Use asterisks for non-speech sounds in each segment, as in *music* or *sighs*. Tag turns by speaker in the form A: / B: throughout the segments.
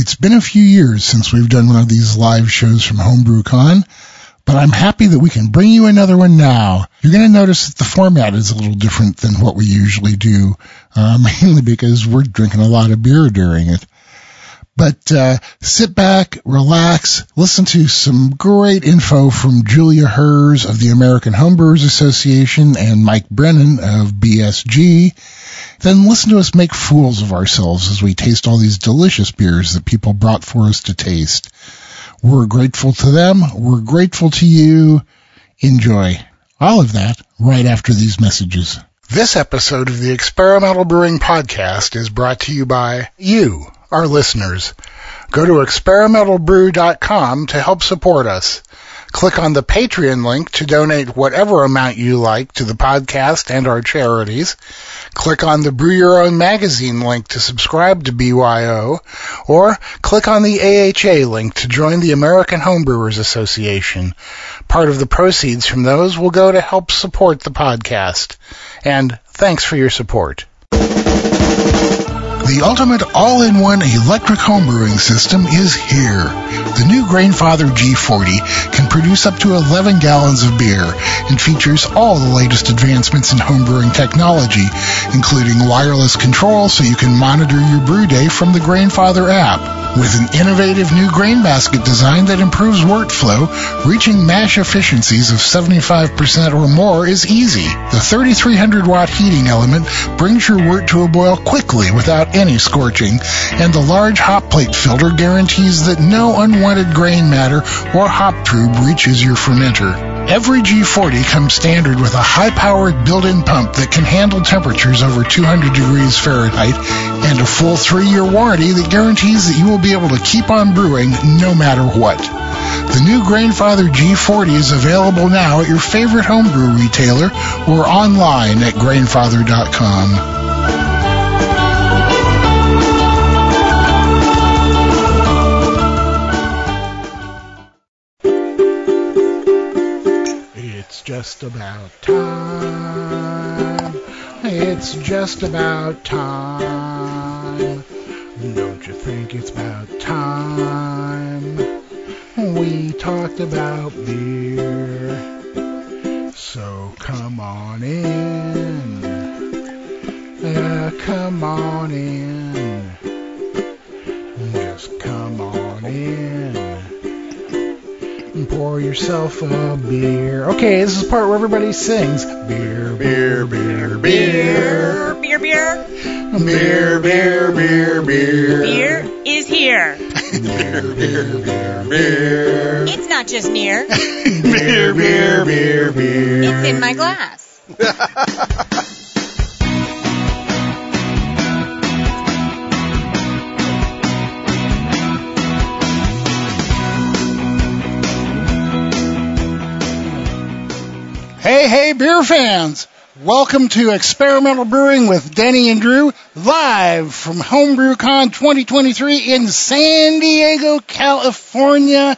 A: It's been a few years since we've done one of these live shows from HomebrewCon, but I'm happy that we can bring you another one now. You're going to notice that the format is a little different than what we usually do, uh, *laughs* mainly because we're drinking a lot of beer during it. But uh, sit back, relax, listen to some great info from Julia Herz of the American Homebrewers Association and Mike Brennan of BSG. Then listen to us make fools of ourselves as we taste all these delicious beers that people brought for us to taste. We're grateful to them. We're grateful to you. Enjoy. All of that right after these messages. This episode of the Experimental Brewing Podcast is brought to you by you our listeners. Go to experimentalbrew.com to help support us. Click on the Patreon link to donate whatever amount you like to the podcast and our charities. Click on the Brew Your Own magazine link to subscribe to BYO, or click on the AHA link to join the American Homebrewers Association. Part of the proceeds from those will go to help support the podcast. And thanks for your support. The ultimate all-in-one electric homebrewing system is here. The new Grainfather G40 can produce up to 11 gallons of beer and features all the latest advancements in homebrewing technology, including wireless control so you can monitor your brew day from the Grainfather app. With an innovative new grain basket design that improves workflow, reaching mash efficiencies of 75% or more is easy. The 3300 watt heating element brings your wort to a boil quickly without any scorching, and the large hop plate filter guarantees that no unwanted grain matter or hop tube reaches your fermenter. Every G40 comes standard with a high-powered built-in pump that can handle temperatures over 200 degrees Fahrenheit and a full three-year warranty that guarantees that you will be able to keep on brewing no matter what. The new Grainfather G40 is available now at your favorite homebrew retailer or online at grainfather.com. just about time. It's just about time. Don't you think it's about time? We talked about beer. So come on in. Uh, come on in. Pour yourself a beer. Okay, this is part where everybody sings. Beer, beer, beer, beer.
B: Beer, beer.
A: Beer, beer, beer, beer.
B: Beer is here. *laughs*
A: beer, beer, beer, beer.
B: It's not just near. *laughs*
A: beer, beer, beer, beer.
B: It's in my glass. *laughs*
A: Hey, hey, beer fans! Welcome to Experimental Brewing with Denny and Drew, live from HomebrewCon 2023 in San Diego, California.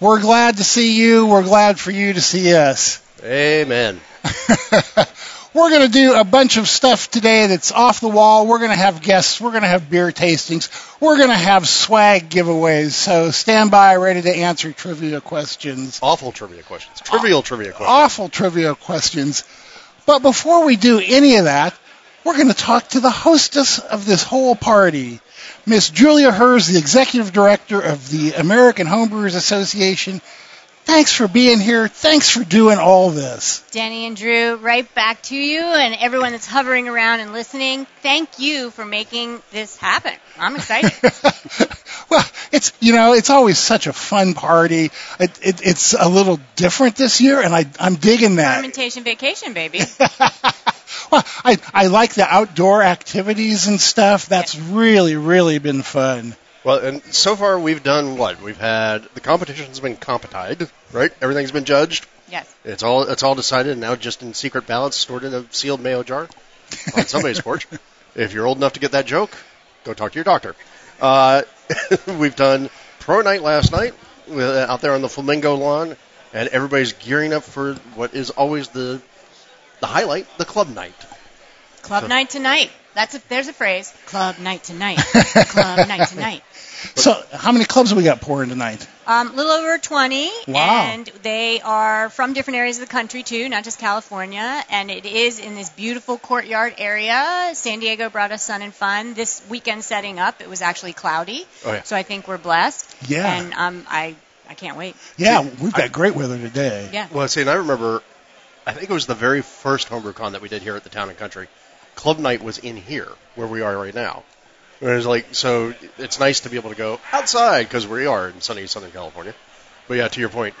A: We're glad to see you. We're glad for you to see us.
C: Amen. *laughs*
A: We're going to do a bunch of stuff today that's off the wall. We're going to have guests. We're going to have beer tastings. We're going to have swag giveaways. So stand by ready to answer trivia questions.
C: Awful trivia questions. Trivial trivia questions.
A: Awful trivia questions. But before we do any of that, we're going to talk to the hostess of this whole party, Miss Julia Herz, the executive director of the American Homebrewers Association Thanks for being here. Thanks for doing all this.
B: Denny and Drew, right back to you and everyone that's hovering around and listening. Thank you for making this happen. I'm excited. *laughs*
A: well, it's you know it's always such a fun party. It, it, it's a little different this year, and I, I'm digging that.
B: Fermentation vacation, baby. *laughs*
A: well, I I like the outdoor activities and stuff. That's yeah. really really been fun.
C: Well, and so far we've done what? We've had the competition's been competited, right? Everything's been judged.
B: Yes.
C: It's all it's all decided and now just in secret ballots stored in a sealed mayo jar on somebody's porch. *laughs* If you're old enough to get that joke, go talk to your doctor. Uh, *laughs* we've done pro night last night uh, out there on the flamingo lawn, and everybody's gearing up for what is always the the highlight, the club night.
B: Club so, night tonight. That's a, there's a phrase. Club night tonight. *laughs* Club night tonight.
A: So, how many clubs have we got pouring tonight?
B: Um, a little over 20,
A: Wow.
B: and they are from different areas of the country too, not just California. And it is in this beautiful courtyard area. San Diego brought us sun and fun. This weekend setting up, it was actually cloudy,
C: Oh, yeah.
B: so I think we're blessed.
A: Yeah.
B: And um, I I can't wait.
A: Yeah, we've got great weather today.
B: Yeah.
C: Well, see, and I remember, I think it was the very first homebrew con that we did here at the Town and Country. Club night was in here, where we are right now. And it like, so it's nice to be able to go outside because we are in sunny Southern California. But yeah, to your point,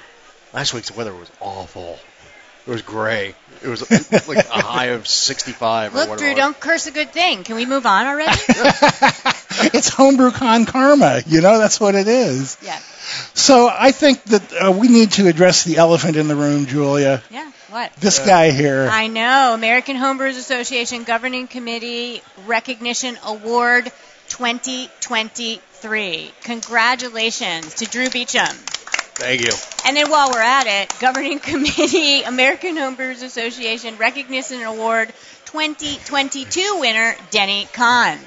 C: last week's weather was awful. It was gray. It was like a *laughs* high of 65 or
B: Look,
C: whatever.
B: Drew, don't curse a good thing. Can we move on already? *laughs*
A: it's homebrew con karma. You know, that's what it is.
B: yeah.
A: So I think that uh, we need to address the elephant in the room, Julia.
B: Yeah. What?
A: This guy here.
B: I know. American Homebrewers Association Governing Committee Recognition Award 2023. Congratulations to Drew Beechum.
C: Thank you.
B: And then while we're at it, Governing *laughs* Committee American Homebrewers Association Recognition Award 2022 winner Denny Conn.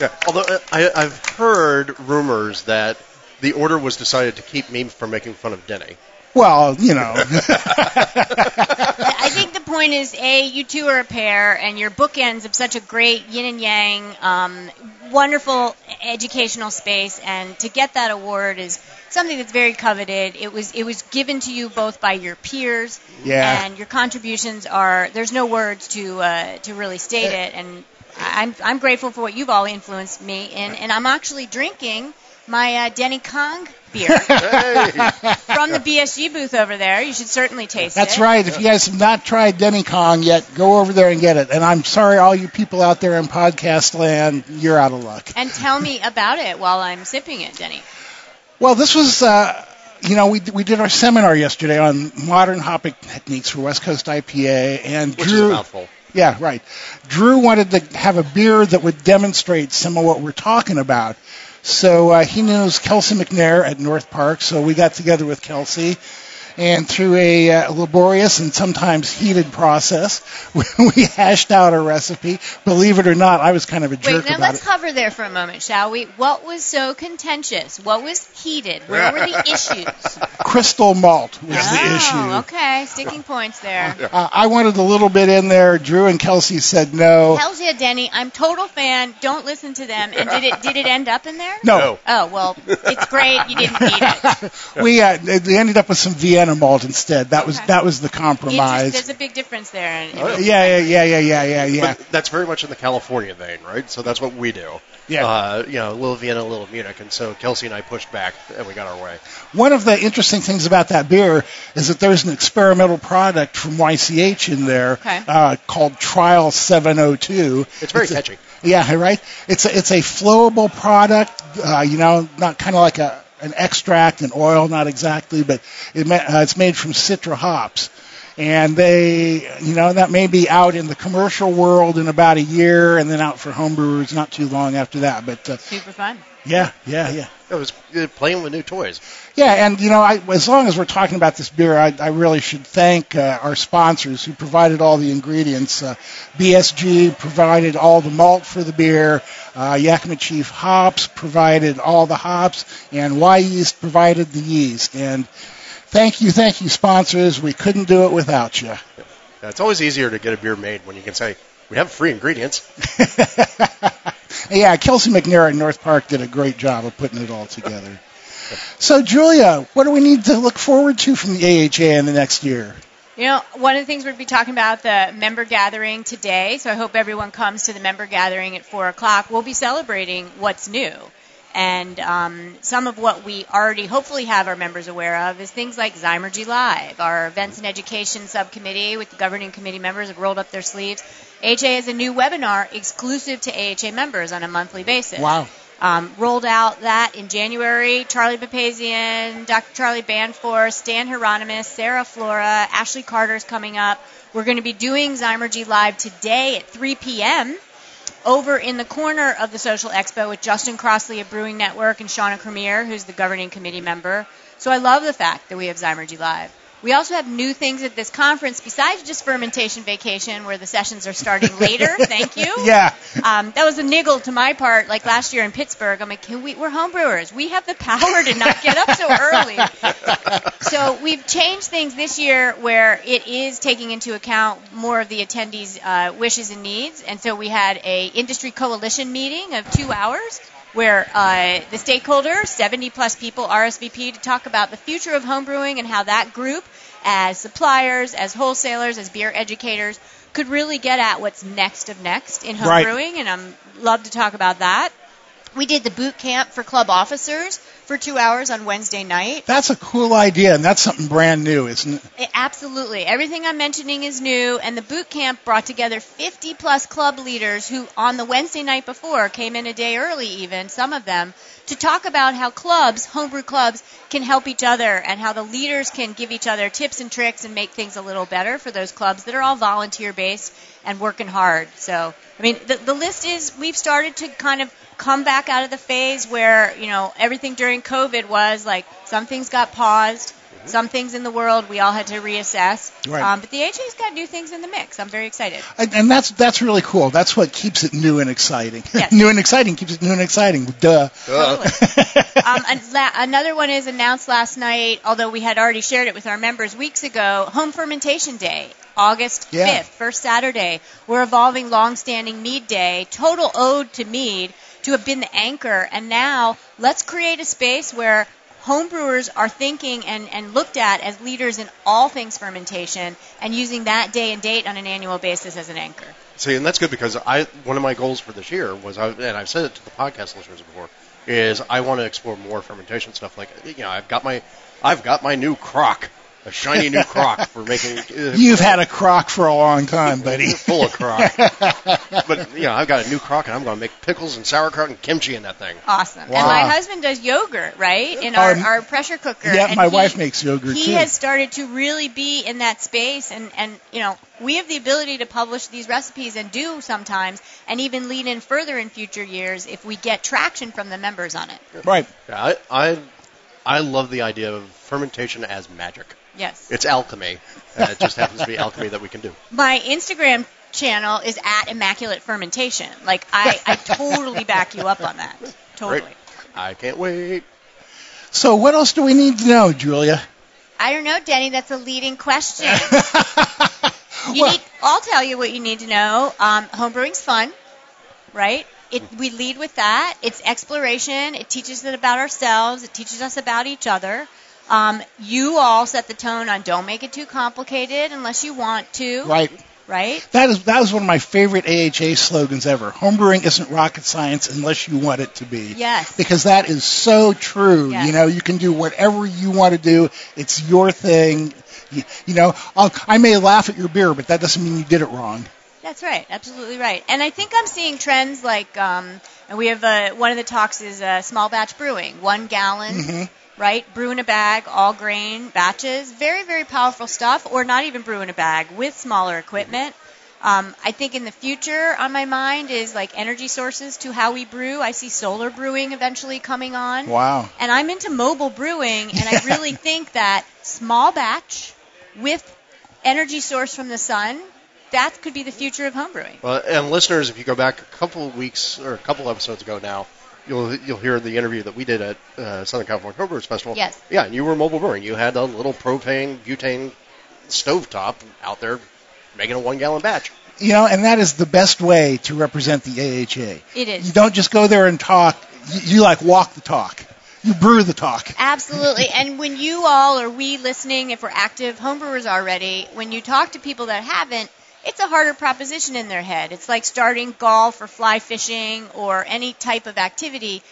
C: Yeah. Although uh, I, I've heard rumors that the order was decided to keep me from making fun of Denny.
A: Well, you know.
B: I think the point is, A, you two are a pair, and your bookends of such a great yin and yang, um, wonderful educational space, and to get that award is something that's very coveted. It was it was given to you both by your peers,
A: Yeah.
B: and your contributions are there's no words to uh, to really state it, and I'm I'm grateful for what you've all influenced me in, and I'm actually drinking my uh, Denny Kong beer *laughs*
C: Hey!
B: from the BSG booth over there. You should certainly taste
A: That's
B: it.
A: That's right. If you guys have not tried Denny Kong yet, go over there and get it. And I'm sorry, all you people out there in podcast land, you're out of luck.
B: And tell me about it while I'm sipping it, Denny.
A: Well, this was, uh, you know, we, we did our seminar yesterday on modern hopping techniques for West Coast IPA, and
C: Which is a
A: Drew.
C: mouthful.
A: Yeah, right. Drew wanted to have a beer that would demonstrate some of what we're talking about. So uh, he knows Kelsey McNair at North Park, so we got together with Kelsey. And through a uh, laborious and sometimes heated process, *laughs* we hashed out a recipe. Believe it or not, I was kind of a jerk
B: Wait, now
A: about
B: let's
A: it.
B: hover there for a moment, shall we? What was so contentious? What was heated? Where were the *laughs* issues?
A: Crystal malt was
B: oh,
A: the issue.
B: okay. Sticking points there. *laughs*
A: Uh, I wanted a little bit in there. Drew and Kelsey said no.
B: Hells yeah, Denny. I'm total fan. Don't listen to them. And did it did it end up in there?
A: No,
C: No.
B: Oh well, it's great. You didn't eat it.
A: we uh, they they ended up with some Vienna malt instead. That was
B: Okay.
A: that was the
B: It's just,
A: compromise.
B: there's a big difference there. And,
C: Oh,
A: Yeah, yeah, yeah, yeah, yeah, yeah, yeah.
C: But that's very much in the California vein, right? So that's what we do.
A: Yeah.
C: Uh, you know, a little Vienna, a little Munich, and so Kelsey and I pushed back, and we got our way.
A: One of the interesting things about that beer is that there's an experimental product from YCH in there
B: Okay.
A: uh, called Trial 702.
C: It's very
A: a-
C: catchy.
A: yeah, right. It's a, it's a flowable product. Uh, you know, not kind of like a an extract, an oil, not exactly, but it uh, it's made from citra hops. And they, you know, that may be out in the commercial world in about a year, and then out for homebrewers not too long after that. But uh,
B: super fun.
A: Yeah, yeah, yeah.
C: It was uh, playing with new toys.
A: Yeah, and you know, I, as long as we're talking about this beer, I, I really should thank uh, our sponsors who provided all the ingredients. Uh, BSG provided all the malt for the beer. Uh, Yakima Chief Hops provided all the hops, and Wyeast provided the yeast. And thank you, thank you, sponsors. We couldn't do it without you.
C: Yeah, it's always easier to get a beer made when you can say we have free ingredients. *laughs*
A: yeah, Kelsey McNair at North Park did a great job of putting it all together. So, Julia, what do we need to look forward to from the AHA in the next year?
B: You know, one of the things we're going to be talking about the member gathering today. So I hope everyone comes to the member gathering at four o'clock. We'll be celebrating what's new, and um, some of what we already hopefully have our members aware of is things like Zymurgy Live, our events and education subcommittee with the governing committee members have rolled up their sleeves. AHA has a new webinar exclusive to AHA members on a monthly basis.
A: Wow.
B: Um, rolled out that in January. Charlie Papazian, Dr. Charlie Bamforth, Stan Hieronymus, Sarah Flora, Ashley Carter's coming up. We're going to be doing Zymurgy Live today at 3 p.m. over in the corner of the Social Expo with Justin Crossley of Brewing Network and Shauna Cremier, who's the governing committee member. So I love the fact that we have Zymurgy Live. We also have new things at this conference besides just fermentation vacation, where the sessions are starting later. *laughs* Thank you.
A: Yeah.
B: Um, that was a niggle to my part. Like last year in Pittsburgh, I'm like, Can we, we're homebrewers. We have the power to not get up so early. so we've changed things this year where it is taking into account more of the attendees' uh, wishes and needs. And so we had a industry coalition meeting of two hours where uh, the stakeholders, 70 plus people, RSVP to talk about the future of homebrewing and how that group, as suppliers, as wholesalers, as beer educators, could really get at what's next of next in
A: Right.
B: homebrewing, and I'm love to talk about that. We did the boot camp for club officers for two hours on Wednesday night.
A: That's a cool idea, and that's something brand new, isn't it?
B: It- absolutely. Everything I'm mentioning is new, and the boot camp brought together 50 plus club leaders who, on the Wednesday night before, came in a day early, even some of them, to talk about how clubs, homebrew clubs, can help each other and how the leaders can give each other tips and tricks and make things a little better for those clubs that are all volunteer based and working hard. So, I mean, the, the list is we've started to kind of come back out of the phase where, you know, everything during COVID was like some things got paused. Some things in the world we all had to reassess,
A: Right.
B: um, but the AHA's got new things in the mix. I'm very excited.
A: And, and that's that's really cool. That's what keeps it new and exciting. *laughs*
B: Yes.
A: new and exciting keeps it new and exciting. Duh.
B: Totally. *laughs* um, and la- another one is announced last night, although we had already shared it with our members weeks ago. Home Fermentation Day, August
A: Yeah.
B: 5th, first Saturday. We're evolving long-standing Mead Day, total ode to mead, to have been the anchor. And now let's create a space where homebrewers are thinking and, and looked at as leaders in all things fermentation and using that day and date on an annual basis as an anchor.
C: See, and that's good because I one of my goals for this year was, I, and I've said it to the podcast listeners before, is I want to explore more fermentation stuff. Like, you know, I've got my, I've got my new crock, a shiny new crock for making. *laughs* Uh,
A: You've had a crock for a long time, *laughs* buddy.
C: full of crock, *laughs* but you know, I've got a new crock, and I'm going to make pickles and sauerkraut and kimchi in that thing.
B: Awesome. And my husband does yogurt, right, in our,
A: Um,
B: our pressure cooker.
A: yeah,
B: and
A: my
B: he-
A: wife makes yogurt too.
B: He
A: too.
B: has started to really be in that space, and and you know we have the ability to publish these recipes and do sometimes, and even lean in further in future years if we get traction from the members on it.
A: Right.
C: Yeah, I, I, I love the idea of fermentation as magic.
B: Yes.
C: It's alchemy, and it just happens to be alchemy that we can do.
B: My Instagram channel is at Immaculate Fermentation. Like I, I totally back you up on that. *laughs* Totally.
C: Great. I can't wait.
A: So what else do we need to know, Julia?
B: I don't know, Denny. That's a leading question. *laughs* You
A: Well-
B: need, I'll tell you what you need to know. Um, homebrewing's fun, right? It, we lead with that. It's exploration. It teaches us about ourselves. It teaches us about each other. Um, you all set the tone on don't make it too complicated unless you want to,
A: Right.
B: right?
A: That is that was one of my favorite AHA slogans ever. Homebrewing isn't rocket science unless you want it to be.
B: Yes.
A: Because that is so true.
B: Yes.
A: You know, you can do whatever you want to do. It's your thing. You, you know, I'll, I may laugh at your beer, but that doesn't mean you did it wrong.
B: That's right, absolutely right. And I think I'm seeing trends like, um, and we have uh, one of the talks is uh, small batch brewing, one gallon,
A: Mm-hmm.
B: Right? Brew in a bag, all grain batches, very very powerful stuff. Or not even brew in a bag with smaller equipment. Um, I think in the future on my mind is like energy sources to how we brew. I see solar brewing eventually coming on.
A: Wow.
B: And I'm into mobile brewing, and I *laughs* really think that small batch with energy source from the sun, that could be the future of homebrewing.
C: Well, and listeners, if you go back a couple of weeks or a couple episodes ago now, you'll you'll hear the interview that we did at uh, Southern California Homebrewers Festival.
B: Yes.
C: Yeah, and you were mobile brewing. You had a little propane butane stovetop out there making a one gallon batch.
A: You know, and that is the best way to represent the AHA.
B: It is.
A: You don't just go there and talk. You, you like walk the talk. You brew the talk.
B: Absolutely. *laughs* And when you all or we listening, if we're active homebrewers already, when you talk to people that haven't, it's a harder proposition in their head. It's like starting golf or fly fishing or any type of activity.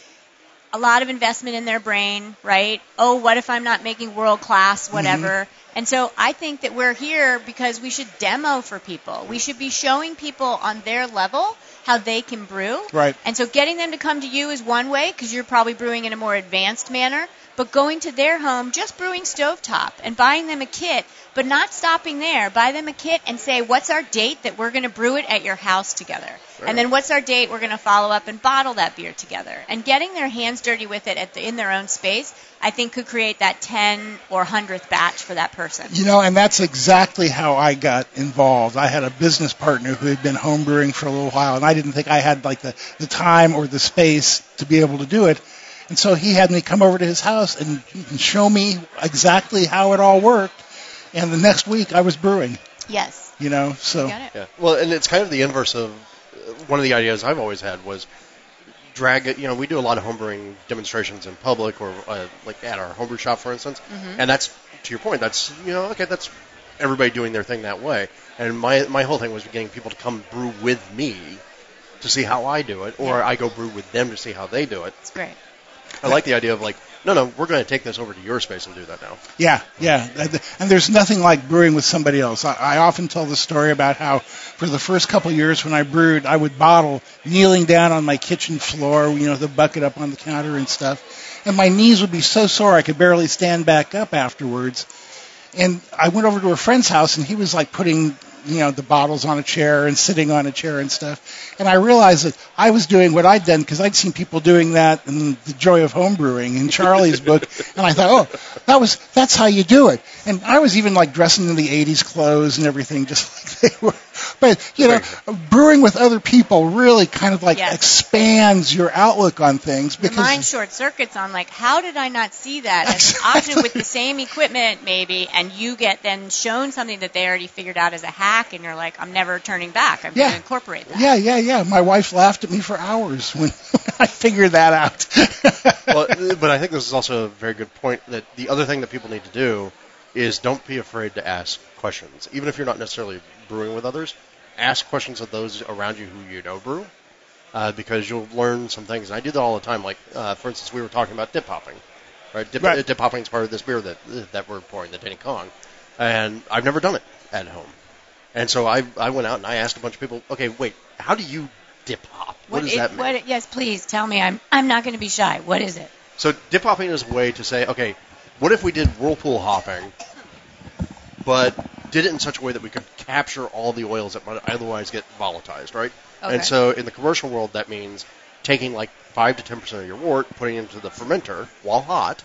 B: A lot of investment in their brain, right? Oh, what if I'm not making world class, mm-hmm. whatever. And so I think that we're here because we should demo for people. We should be showing people on their level how they can brew.
A: Right.
B: And so getting them to come to you is one way because you're probably brewing in a more advanced manner. But going to their home, just brewing stovetop and buying them a kit, but not stopping there. Buy them a kit and say, what's our date that we're going to brew it at your house together? And then what's our date? We're going to follow up and bottle that beer together. And getting their hands dirty with it at the, in their own space, I think could create that 10 or 100th batch for that person.
A: You know, and that's exactly how I got involved. I had a business partner who had been homebrewing for a little while, and I didn't think I had like the, the time or the space to be able to do it. And so he had me come over to his house and, and show me exactly how it all worked. And the next week I was brewing.
B: Yes.
A: You know, so
B: Got it.
C: Yeah. Well, and it's kind of the inverse of uh, one of the ideas I've always had was drag it. You know, we do a lot of homebrewing demonstrations in public or uh, like at our homebrew shop, for instance. Mhm. And that's to your point. That's you know, okay, that's everybody doing their thing that way. And my my whole thing was getting people to come brew with me to see how I do it, or
B: Yeah.
C: I go brew with them to see how they do it.
B: It's great.
C: I like the idea of like, no, no, we're going to take this over to your space and do that now.
A: Yeah, yeah. And- there's nothing like brewing with somebody else. I, I often tell the story about how for the first couple of years when I brewed, I would bottle kneeling down on my kitchen floor, you know, the bucket up on the counter and stuff. And my knees would be so sore I could barely stand back up afterwards. And I went over to a friend's house and he was like putting, you know, the bottles on a chair and sitting on a chair and stuff. And I realized that I was doing what I'd done because I'd seen people doing that in The Joy of Homebrewing in Charlie's book. And I thought, oh, that was, that's how you do it. And I was even like dressing in the 80s clothes and everything just *laughs* like they were. But, you know, brewing with other people really kind of like
B: Yes.
A: expands your outlook on things because
B: mind short circuits on like, how did I not see that as an option with the same equipment maybe, and you get then shown something that they already figured out as a hack, and you're like, I'm never turning back. I'm going to incorporate that.
A: Yeah, yeah, yeah. My wife laughed at me for hours when *laughs* I figured that out. *laughs*
C: well, but I think this is also a very good point that the other thing that people need to do is don't be afraid to ask questions, even if you're not necessarily brewing with others. Ask questions of those around you who you know brew, uh, because you'll learn some things. And I do that all the time. Like, uh, for instance, we were talking about dip hopping, right? Dip,
A: Right.
C: dip hopping is part of this beer that that we're pouring, the Denny Kong, and I've never done it at home. And so I I went out and I asked a bunch of people, okay, wait, how do you dip hop? what does
B: it-
C: that mean?
B: what yes, please tell me. I'm I'm not going to be shy. What is it?
C: So dip hopping is a way to say, okay, what if we did whirlpool hopping, but did it in such a way that we could capture all the oils that might otherwise get volatilized, right?
B: Okay.
C: And so in the commercial world, that means taking like five to ten percent of your wort, putting it into the fermenter while hot.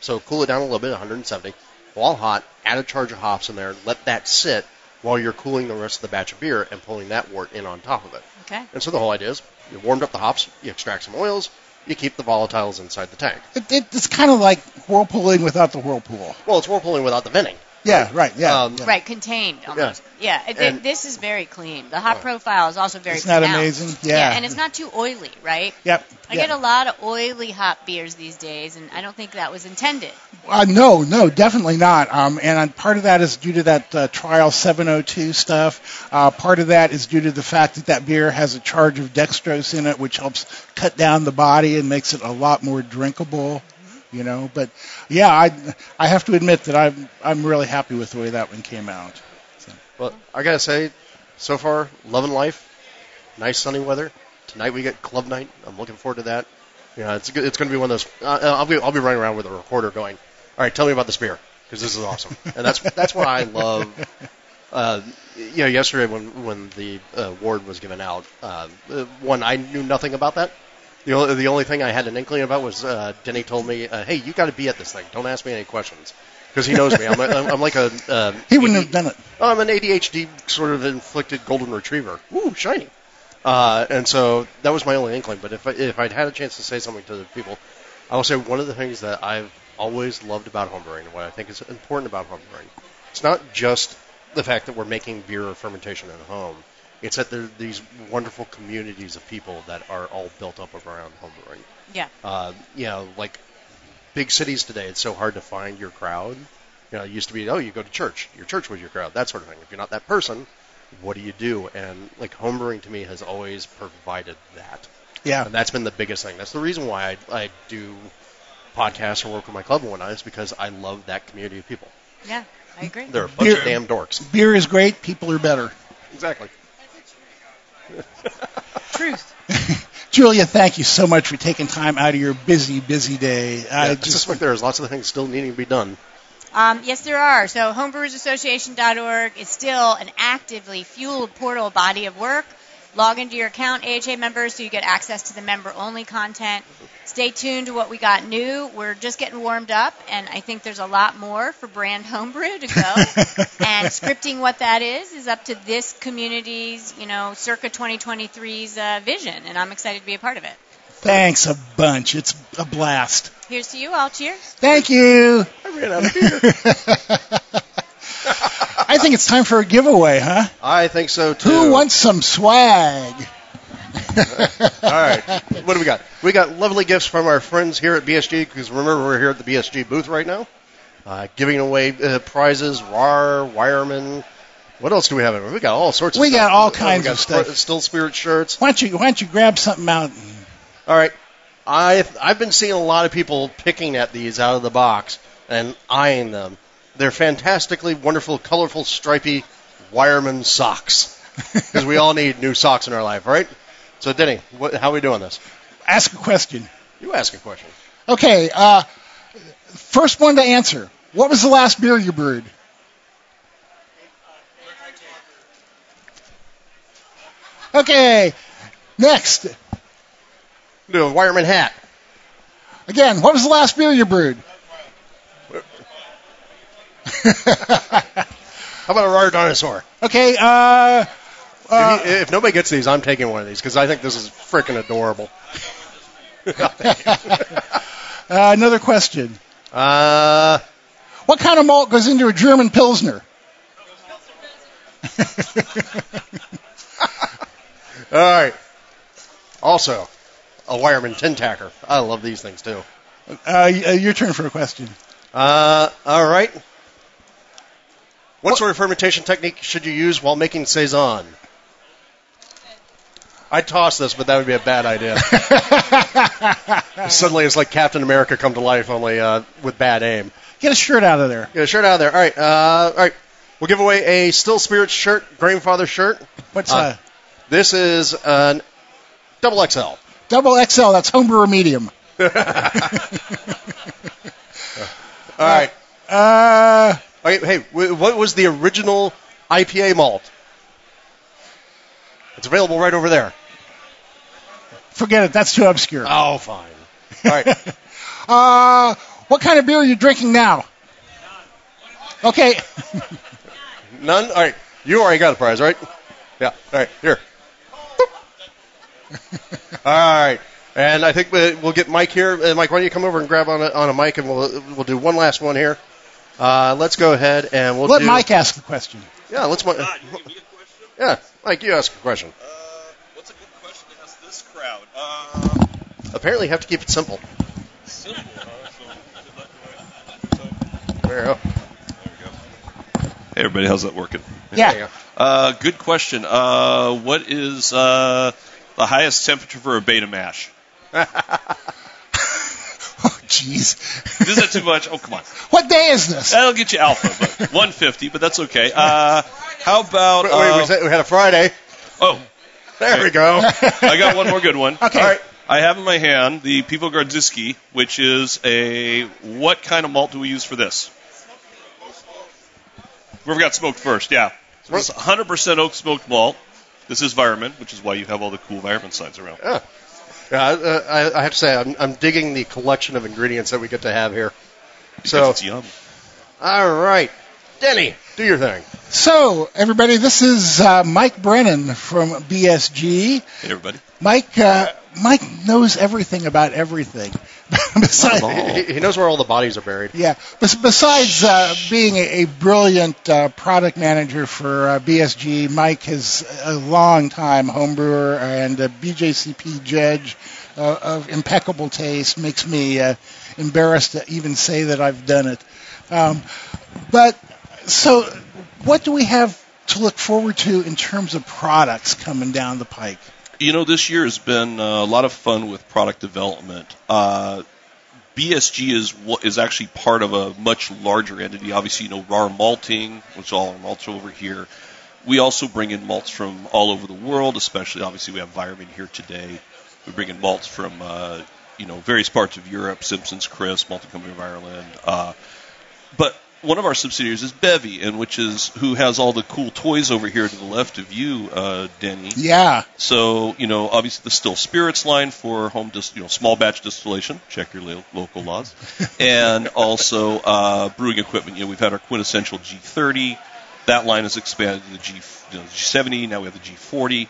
C: So cool it down a little bit, 170, while hot. Add a charge of hops in there. Let that sit while you're cooling the rest of the batch of beer and pulling that wort in on top of it.
B: Okay.
C: And so the whole idea is you warmed up the hops, you extract some oils, you keep the volatiles inside the tank.
A: it, it, it's kind of like whirlpooling without the whirlpool.
C: Well, it's whirlpooling without the venting.
A: Yeah, right. Yeah.
C: Um,
A: yeah.
B: Right, contained almost. Yeah, it-
C: And-
B: this is very clean. The hop profile is also very
A: Isn't
B: pronounced.
A: amazing? Yeah.
B: and it's not too oily, right?
A: Yep.
B: I
A: yeah.
B: get a lot of oily hot beers these days, and I don't think that was intended.
A: Uh, no, no, definitely not. Um, and uh, part of that is due to that uh, Trial 702 stuff. Uh, part of that is due to the fact that that beer has a charge of dextrose in it, which helps cut down the body and makes it a lot more drinkable. You know, but yeah, I I have to admit that I'm I'm really happy with the way that one came out.
C: But I gotta say, so far, loving life. Nice sunny weather. Tonight we get club night. I'm looking forward to that. Yeah, it's good. It's going to be one of those. Uh, I'll be I'll be running around with a recorder going. All right, tell me about this beer because this is awesome, and that's that's what I love. *laughs* Uh, you know, yesterday when when the uh, award was given out, uh, uh, one I knew nothing about that. The only the only thing I had an inkling about was uh, Denny told me, uh, "Hey, you got to be at this thing. Don't ask me any questions." Because he knows me, I'm, a, I'm like a. Uh,
A: He wouldn't have done it.
C: Oh, I'm an ADHD sort of inflicted golden retriever. Ooh, shiny. Uh, and so that was my only inkling. But if I, if I'd had a chance to say something to the people, I will say one of the things that I've always loved about homebrewing, and what I think is important about homebrewing, it's not just the fact that we're making beer or fermentation at home. It's that there are these wonderful communities of people that are all built up around homebrewing.
B: Yeah.
C: Uh, you know, like big cities today, it's so hard to find your crowd. You know, it used to be, oh, you go to church. Your church was your crowd, that sort of thing. If you're not that person, what do you do? And like homebrewing to me has always provided that.
A: Yeah.
C: And that's been the biggest thing. That's the reason why I, I do podcasts or work with my club and whatnot is because I love that community of people.
B: Yeah, I agree.
C: They're a bunch
A: Beer-
C: of damn dorks.
A: Beer is great. People are better.
C: Exactly. *laughs*
B: Truth. *laughs*
A: Julia, thank you so much for taking time out of your busy, busy day.
C: Yeah,
A: I
C: I
A: just
C: suspect there's lots of things still needing to be done.
B: Um, yes, there are. So homebrewersassociation.org is still an actively fueled portal body of work. Log into your account, AHA members, so you get access to the member-only content. Stay tuned to what we got new. We're just getting warmed up, and I think there's a lot more for brand homebrew to go. *laughs* and scripting what that is is up to this community's, you know, circa 2023's uh, vision, and I'm excited to be a part of it.
A: Thanks a bunch. It's a blast.
B: Here's to you all. Cheers.
A: Thank you.
C: I ran out of beer. *laughs*
A: I think it's time for a giveaway, huh?
C: I think so too.
A: Who wants some swag? *laughs*
C: All right. What do we got? We got lovely gifts from our friends here at BSG because remember we're here at the BSG booth right now, uh, giving away uh, prizes. Rahr, Weyermann. What else do we have? We got all sorts of.
A: We
C: stuff.
A: got all kinds
C: we got
A: of stuff.
C: Sp- Still Spirit shirts.
A: Why don't you Why don't you grab something out?
C: All right. I've I've been seeing a lot of people picking at these out of the box and eyeing them. They're fantastically wonderful, colorful, stripy Weyermann socks *laughs* because we all need new socks in our life, right? So, Denny, what, how are we doing this?
A: Ask a question.
C: You ask a question.
A: Okay. Uh, first one to answer. What was the last beer you brewed? Okay. Next.
C: Do a Weyermann hat.
A: Again, what was the last beer you brewed?
C: How about a rare dinosaur?
A: Okay. Uh, uh,
C: if, he- if nobody gets these, I'm taking one of these because I think this is freaking adorable. *laughs*
A: uh, another question.
C: uh,
A: What kind of malt goes into a German Pilsner? *laughs*
C: all right. Also, a Weyermann tin tacker. I love these things too.
A: Uh, uh, your turn for a question.
C: Uh, all right. What sort of fermentation technique should you use while making saison? I'd toss this, but that would be a bad idea. *laughs* Suddenly, it's like Captain America come to life, only uh, with bad aim.
A: Get a shirt out of there.
C: Get a shirt out of there. All right, uh, all right. We'll give away a Still Spirits shirt, Grainfather shirt.
A: What's
C: Uh,
A: uh,
C: This is an double XL.
A: double XL? That's homebrew medium. *laughs*
C: All right. *laughs*
A: Uh,
C: Okay, hey, what was the original IPA malt? It's available right over there.
A: forget it. That's too obscure.
C: Oh, fine. All right. *laughs*
A: Uh, what kind of beer are you drinking now? Okay. *laughs*
C: None? All right. You already got a prize, right? Yeah. All right. Here. *laughs* All right. And I think we- we'll get Mike here. Uh, Mike, why don't you come over and grab on a, on a mic, and we'll we'll do one last one here. Uh, let's go ahead and we'll
A: Let
C: do.
A: Mike ask the question.
C: Yeah. Let's. mi- Yeah, Mike, you ask a question.
D: Uh, what's a good question to ask this crowd? Uh,
C: Apparently, you have to keep it simple.
D: simple. Huh? So, so,
C: There you go.
D: Hey everybody, how's that working?
A: Yeah.
C: There.
D: Uh, good question. Uh, what is uh, the highest temperature for a beta mash? *laughs*
A: Jeez.
D: Is that too much? Oh, come on.
A: What day is this?
D: That'll get you alpha, but 150, but that's okay. Uh, how about?
C: Wait, wait,
D: uh,
C: we, said we had a Friday.
D: oh,
C: There we go. *laughs*
D: I got one more good one.
A: Okay.
C: All right.
D: I have in my hand the Piwo Grodziskie, which is a what kind of malt do we use for this? We've got smoked first, yeah. So this is 100% oak smoked malt. This is Weyermann, which is why you have all the cool Weyermann signs around.
C: Yeah. Yeah, uh, I, I have to say, I'm, I'm digging the collection of ingredients that we get to have here.
D: Because
C: So,
D: it's yum.
C: all right, Denny, do your thing.
A: So, everybody, this is uh, Mike Brennan from BSG.
D: Hey everybody.
A: Mike, uh, Mike knows everything about everything. Besides, *laughs*
D: Not at all.
C: He, he knows where all the bodies are buried.
A: yeah. Besides uh, being a, a brilliant uh, product manager for uh, BSG, Mike is a long time homebrewer and a BJCP judge uh, of impeccable taste. Makes me uh, embarrassed to even say that I've done it. Um, but so, what do we have to look forward to in terms of products coming down the pike?
D: You know, this year has been uh, a lot of fun with product development. Uh, BSG is is actually part of a much larger entity. Obviously, you know, Rahr Malting, which all our malts over here. We also bring in malts from all over the world, especially obviously we have Weyermann here today. We bring in malts from uh, you know various parts of Europe, Simpsons, Crisp, Malting Company of Ireland. Uh, but one of our subsidiaries is Bevie, and which is who has all the cool toys over here to the left of you, uh, Denny.
A: Yeah.
D: So you know, obviously the Still Spirits line for home, dis- you know, small batch distillation. Check your lo- local laws, *laughs* and also uh, brewing equipment. You know, we've had our quintessential G30. That line has expanded to the G, you know, G70. Now we have the G40.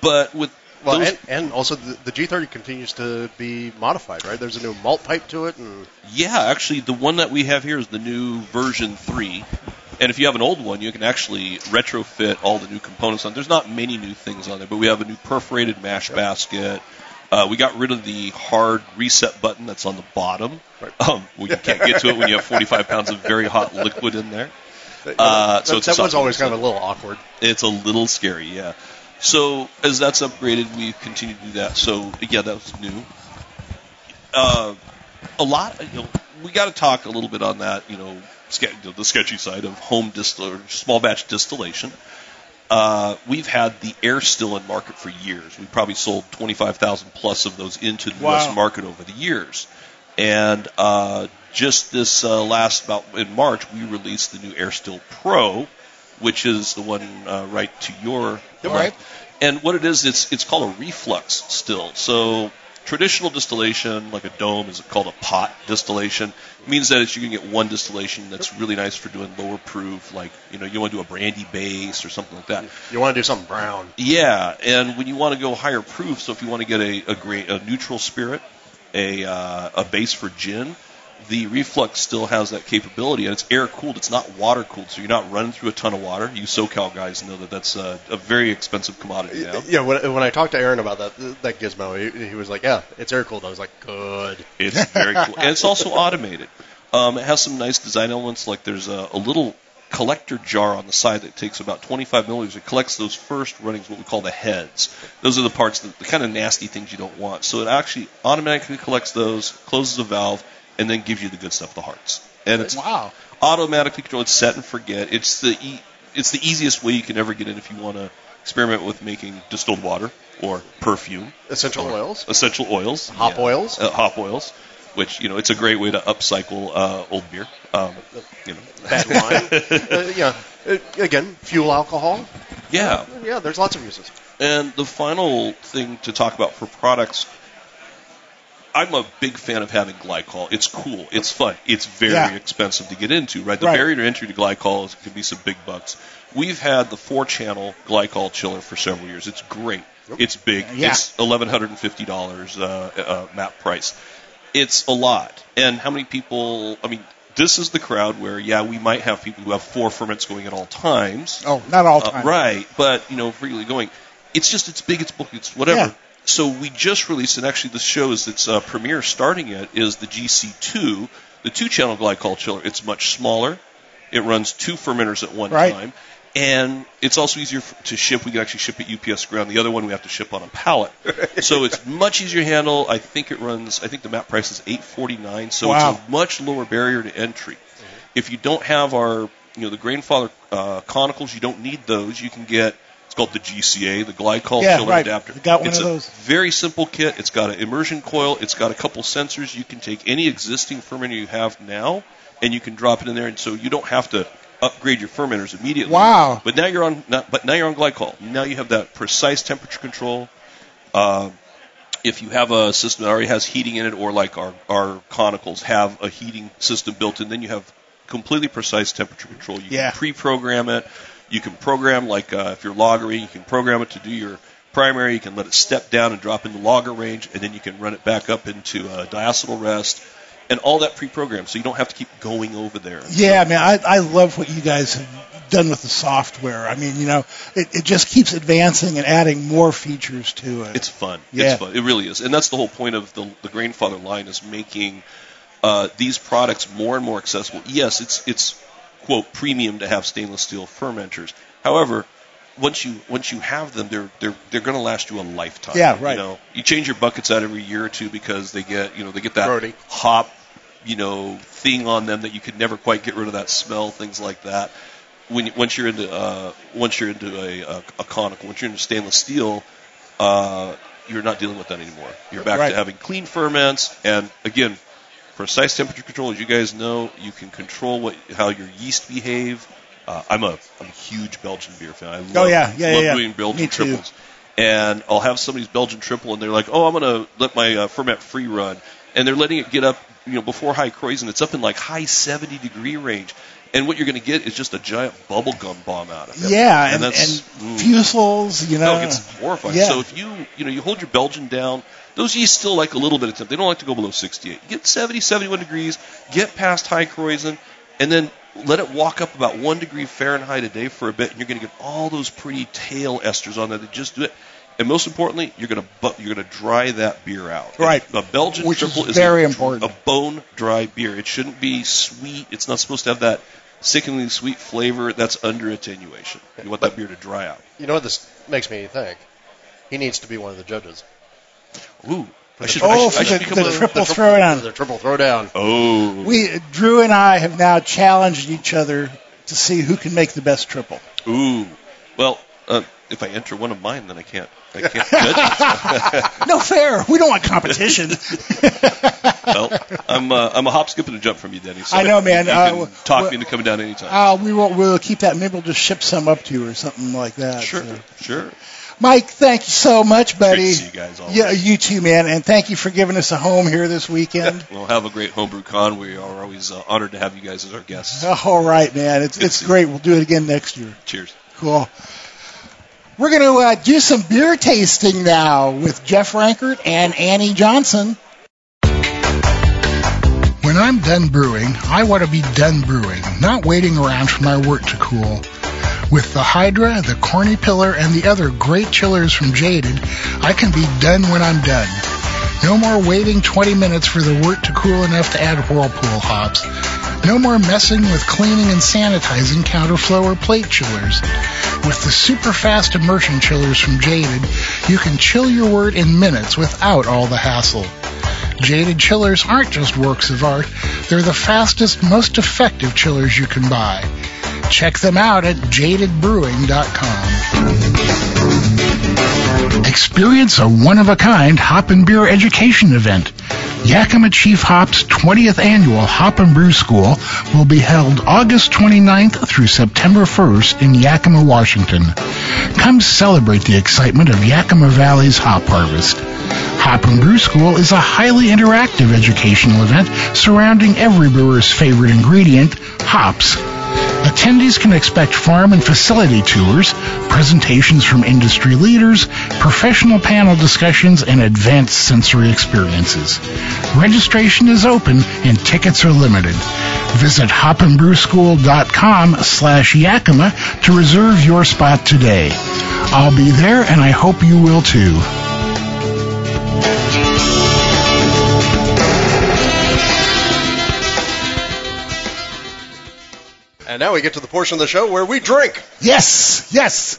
D: But with
C: Well,
D: those,
C: and, and also the, the G30 continues to be modified, right? There's a new malt pipe to it, and
D: Yeah, actually, the one that we have here is the new version three. And if you have an old one, you can actually retrofit all the new components on. There's not many new things on there, but we have a new perforated mash basket. Uh, we got rid of the hard reset button that's on the bottom.
C: Right.
D: Um, well, you can't get to it when you have 45 pounds of very hot liquid in there. Uh, so
C: that,
D: it's
C: that
D: soft
C: always kind of a little awkward.
D: It's a little scary, yeah. So as that's upgraded, we continue to do that. So yeah, that was new. Uh, a lot, you know, we got to talk a little bit on that, you know, the sketchy side of home distill or small batch distillation. Uh, we've had the air still in market for years. We probably sold 25,000 plus of those into the
A: Wow.
D: U.S. market over the years. And uh, just this uh, last about in March, we released the new Air Still Pro, which is the one uh, right to your
A: All right.
D: and what it is, it's it's called a reflux still. So traditional distillation, like a dome, is called a pot distillation. It means that it's, you can get one distillation that's really nice for doing lower proof, like you know you want to do a brandy base or something like that.
C: You want to do something brown.
D: Yeah, and when you want to go higher proof, so if you want to get a a, great, a neutral spirit, a uh, a base for gin, the reflux still has that capability, and it's air cooled. It's not water cooled, so you're not running through a ton of water. You SoCal guys know that that's a, a very expensive commodity now.
C: Yeah, when, when I talked to Aaron about that that gizmo, he, he was like, "Yeah, it's air cooled." I was like, "Good."
D: It's very cool, and it's also automated. Um, it has some nice design elements, like there's a, a little collector jar on the side that takes about 25 milliliters. It collects those first runnings, what we call the heads. Those are the parts, that, the kind of nasty things you don't want. So it actually automatically collects those, closes the valve, and then gives you the good stuff, the hearts. And it's
A: Wow.
D: automatically controlled. It's set and forget. It's the e- it's the easiest way you can ever get in if you want to experiment with making distilled water or perfume,
C: Essential
D: or
C: oils,
D: essential oils,
C: hop
D: yeah.
C: oils.
D: uh, hop oils, which you know it's a great way to upcycle uh, old beer. Um, you know,
C: bad wine. *laughs* uh, yeah, uh, again, fuel alcohol.
D: yeah.
C: Yeah, there's lots of uses.
D: And the final thing to talk about for products, I'm a big fan of having glycol. It's cool. It's fun. It's very
A: Yeah.
D: expensive to get into, right? The
A: Right.
D: barrier to entry to glycol is, can be some big bucks. We've had the four-channel glycol chiller for several years. It's great. It's big.
A: Yeah.
D: It's eleven hundred and fifty dollars uh, uh, map price. It's a lot. And how many people? I mean, this is the crowd where, yeah, we might have people who have four ferments going at all times.
A: Oh, not all
D: Uh,
A: time.
D: right, but you know, freely going. It's just it's big, it's bulky, it's whatever.
A: Yeah.
D: So we just released, and actually the shows its uh, premiere starting it is the GC2, the two-channel glycol chiller. It's much smaller. It runs two fermenters at one
A: Right.
D: time, and it's also easier to ship. We can actually ship it UPS ground. The other one we have to ship on a pallet. so it's much easier to handle. I think it runs. I think the map price is eight forty nine. So
A: Wow.
D: it's a much lower barrier to entry. If you don't have our, you know, the Grainfather uh, conicals, you don't need those. You can get. It's called the GCA, the glycol
A: Yeah,
D: chiller
A: right.
D: adapter.
A: Got one
D: it's
A: of
D: a
A: those.
D: very simple kit. It's got an immersion coil. It's got a couple sensors. You can take any existing fermenter you have now, and you can drop it in there, and so you don't have to upgrade your fermenters immediately.
A: Wow.
D: But now you're on. Not, but now you're on glycol. Now you have that precise temperature control. Uh, if you have a system that already has heating in it, or like our our conicals have a heating system built in, then you have completely precise temperature control. You
A: Yeah.
D: can pre-program it. You can program like uh, if you're lagering, you can program it to do your primary. You can let it step down and drop into lager range, and then you can run it back up into uh, diacetyl rest, and all that pre-programmed. So you don't have to keep going over there.
A: Yeah, man, I, I love what you guys have done with the software. I mean, you know, it, it just keeps advancing and adding more features to it.
D: It's fun.
A: Yeah.
D: It's fun. It really is, and that's the whole point of the the Grainfather line is making uh, these products more and more accessible. Yes, it's it's quote premium to have stainless steel fermenters. However, once you once you have them, they're they're they're going to last you a lifetime.
A: Yeah, right.
D: You know, you change your buckets out every year or two because they get you know they get that
C: Grody.
D: hop you know thing on them that you could never quite get rid of that smell, things like that. When you, once you're into uh, once you're into a, a, a conical, once you're into stainless steel, uh, you're not dealing with that anymore. You're back
A: Right.
D: to having clean ferments, and again, precise temperature control, as you guys know, you can control what how your yeast behave. Uh, I'm a I'm a huge Belgian beer fan. I love,
A: Oh, yeah, yeah,
D: love
A: yeah, yeah.
D: doing Belgian
A: Me too.
D: triples. And I'll have somebody's Belgian triple, and they're like, "Oh, I'm gonna let my uh, ferment free run," and they're letting it get up, you know, before high Krausen. It's up in like high 70 degree range, and what you're going to get is just a giant bubble gum bomb out of it.
A: Yeah, and, and,
D: that's mm.
A: fusels, you know.
D: No, gets horrifying.
A: Yeah.
D: So if you you know you hold your Belgian down, those yeast still like a little bit of temp. They don't like to go below 68. Get 70, 71 degrees, get past high Krausen, and then let it walk up about one degree Fahrenheit a day for a bit, and you're going to get all those pretty tail esters on there that just do it. And most importantly, you're going to bu- you're going to dry that beer out.
A: Right.
D: A Belgian
A: Which is
D: triple is,
A: very
D: a,
A: important.
D: A bone dry beer. It shouldn't be sweet. It's not supposed to have that sickeningly sweet flavor. That's under attenuation. You want that beer to dry out.
C: You know what this makes me think? He needs to be one of the judges.
D: Ooh. I should,
A: Oh,
D: I should, I should
A: the-
D: become
A: the
D: a-
A: triple
C: the
A: throwdown.
C: The triple throwdown.
D: Oh.
A: We Drew and I have now challenged each other to see who can make the best triple.
D: Ooh. Well, uh, if I enter one of mine, then I can't. I can't. *laughs*
A: No fair. We don't want competition. *laughs*
D: well, I'm uh, I'm a hop, skip, and a jump from you, Denny. So
A: I know, man.
D: You
A: Uh,
D: can
A: w-
D: talk me into coming down anytime.
A: uh, we will we'll keep that. Maybe we'll just ship some up to you or something like that.
D: sure,
A: So.
D: sure.
A: Mike, thank you so much,
D: Great
A: buddy.
D: to see you guys always.
A: Yeah, you too, man. And thank you for giving us a home here this weekend. *laughs*
D: We'll have a great HomeBrewCon. We are always uh, honored to have you guys as our guests. *laughs*
A: All right, man. It's
D: Good
A: it's
D: to see
A: great. We'll do it again next year.
D: Cheers.
A: Cool. We're going to uh, do some beer tasting now with Jeff Rankert and Annie Johnson.
E: When I'm done brewing, I want to be done brewing, not waiting around for my work to cool. With the Hydra, the Corny Pillar, and the other great chillers from Jaded, I can be done when I'm done. No more waiting 20 minutes for the wort to cool enough to add Whirlpool hops. No more messing with cleaning and sanitizing counterflow or plate chillers. With the super fast immersion chillers from Jaded, you can chill your wort in minutes without all the hassle. Jaded chillers aren't just works of art, they're the fastest, most effective chillers you can buy. Check them out at jadedbrewing.com. Experience a one-of-a-kind hop and beer education event. Yakima Chief Hop's 20th annual Hop and Brew School will be held August 29th through September 1st in Yakima, Washington. Come celebrate the excitement of Yakima Valley's hop harvest. Hop and Brew School is a highly interactive educational event surrounding every brewer's favorite ingredient, hops. Attendees can expect farm and facility tours, presentations from industry leaders, professional panel discussions, and advanced sensory experiences. Registration is open and tickets are limited. Visit hopandbrewschool.com slash Yakima to reserve your spot today. I'll be there and I hope you will too.
C: And now we get to the portion of the show where we drink.
A: Yes, yes.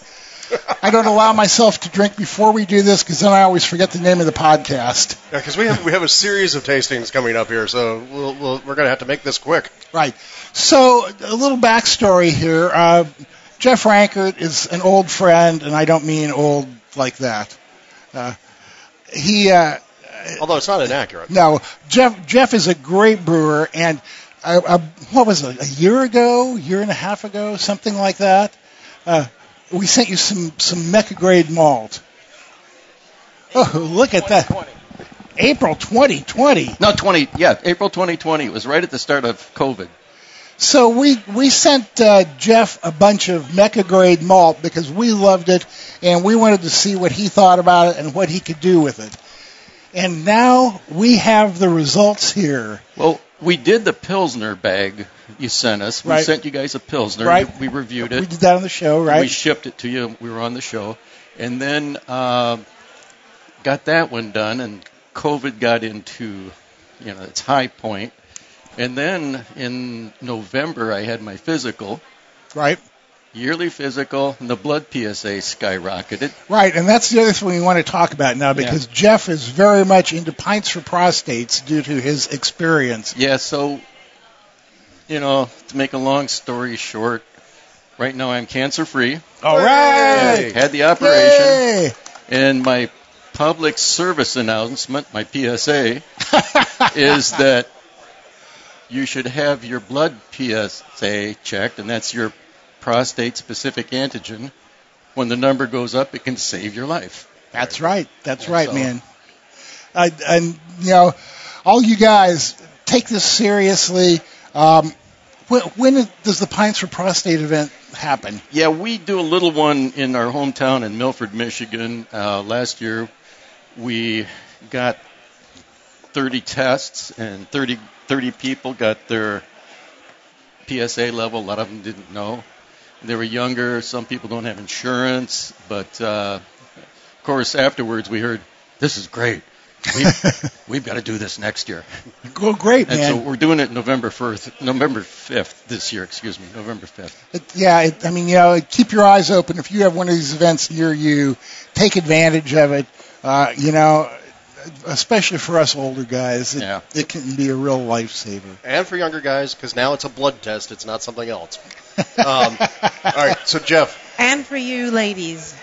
A: I don't allow myself to drink before we do this because then I always forget the name of the podcast.
C: Yeah, because we have we have a series of tastings coming up here, so we'll, we'll, we're going to have to make this quick.
A: Right. So a little backstory here. Uh, Jeff Rankert is an old friend, and I don't mean old like that. Uh, he uh,
C: Although it's not inaccurate.
A: no Jeff Jeff is a great brewer, and uh, uh, what was it a year ago, year and a half ago, something like that. Uh, we sent you some some Mecca grade malt. Oh, look at that! April 2020.
F: No, 20. Yeah, April 2020. It was right at the start of COVID.
A: So we we sent uh, Jeff a bunch of Mecca grade malt because we loved it and we wanted to see what he thought about it and what he could do with it. And now we have the results here.
F: Well, we did the Pilsner bag you sent us. We
A: Right.
F: sent you guys a Pilsner.
A: Right.
F: We reviewed it.
A: We did that on the show, right?
F: We shipped it to you. We were on the show. And then uh, got that one done, and COVID got into you know its high point. And then in November, I had my physical,
A: Right.
F: Yearly physical, and the blood PSA skyrocketed.
A: Right, and that's the other thing we want to talk about now because Jeff is very much into pints for prostates due to his experience.
F: Yeah, so, you know, to make a long story short, right now I'm cancer free.
A: All right.
F: Had the operation.
A: Yay!
F: And my public service announcement, my PSA, *laughs* is that you should have your blood PSA checked, and that's your prostate specific antigen. When the number goes up, it can save your life.
A: That's right. That's right,
F: So-
A: man. I, and you know, all you guys take this seriously. Um, when, when does the Pints for Prostate event happen?
F: Yeah, we do a little one in our hometown in Milford, Michigan. Uh, last year, we got 30 tests, and 30, 30 people got their PSA level. A lot of them didn't know. They were younger. Some people don't have insurance. But, uh, of course, afterwards, we heard, this is great. We, *laughs* we've got to do this next year.
A: Go great,
F: And
A: man.
F: so we're doing it November 1st, November 5th this year, excuse me, November 5th.
A: Yeah, it, I mean, you know, keep your eyes open. If you have one of these events near you, take advantage of it. Uh, you know, especially for us older guys, it,
F: Yeah.
A: it can be a real lifesaver.
C: And for younger guys, because now it's a blood test, it's not something else. Um, all right, so Jeff,
G: And for you ladies,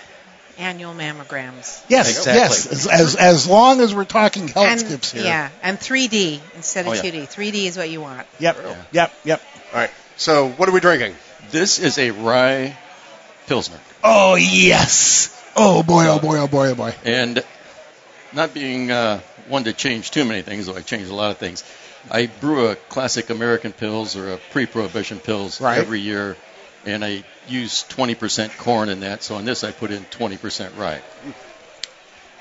G: annual mammograms.
A: Yes,
F: Exactly.
A: yes. As, as as long as we're talking health
G: and,
A: tips here.
G: Yeah, and 3D instead of
F: Oh, yeah.
G: 2D. 3D is what you want.
A: Yep. Yep. Yep.
C: all right, so what are we drinking?
F: This is a rye pilsner,
A: Oh yes. Oh boy. Oh boy. Oh boy. Oh boy.
F: and not being uh, one to change too many things, though I change a lot of things. I brew a classic American pills or a pre-prohibition pills
A: Right.
F: every year, and I use 20% corn in that. So on this, I put in 20% rye.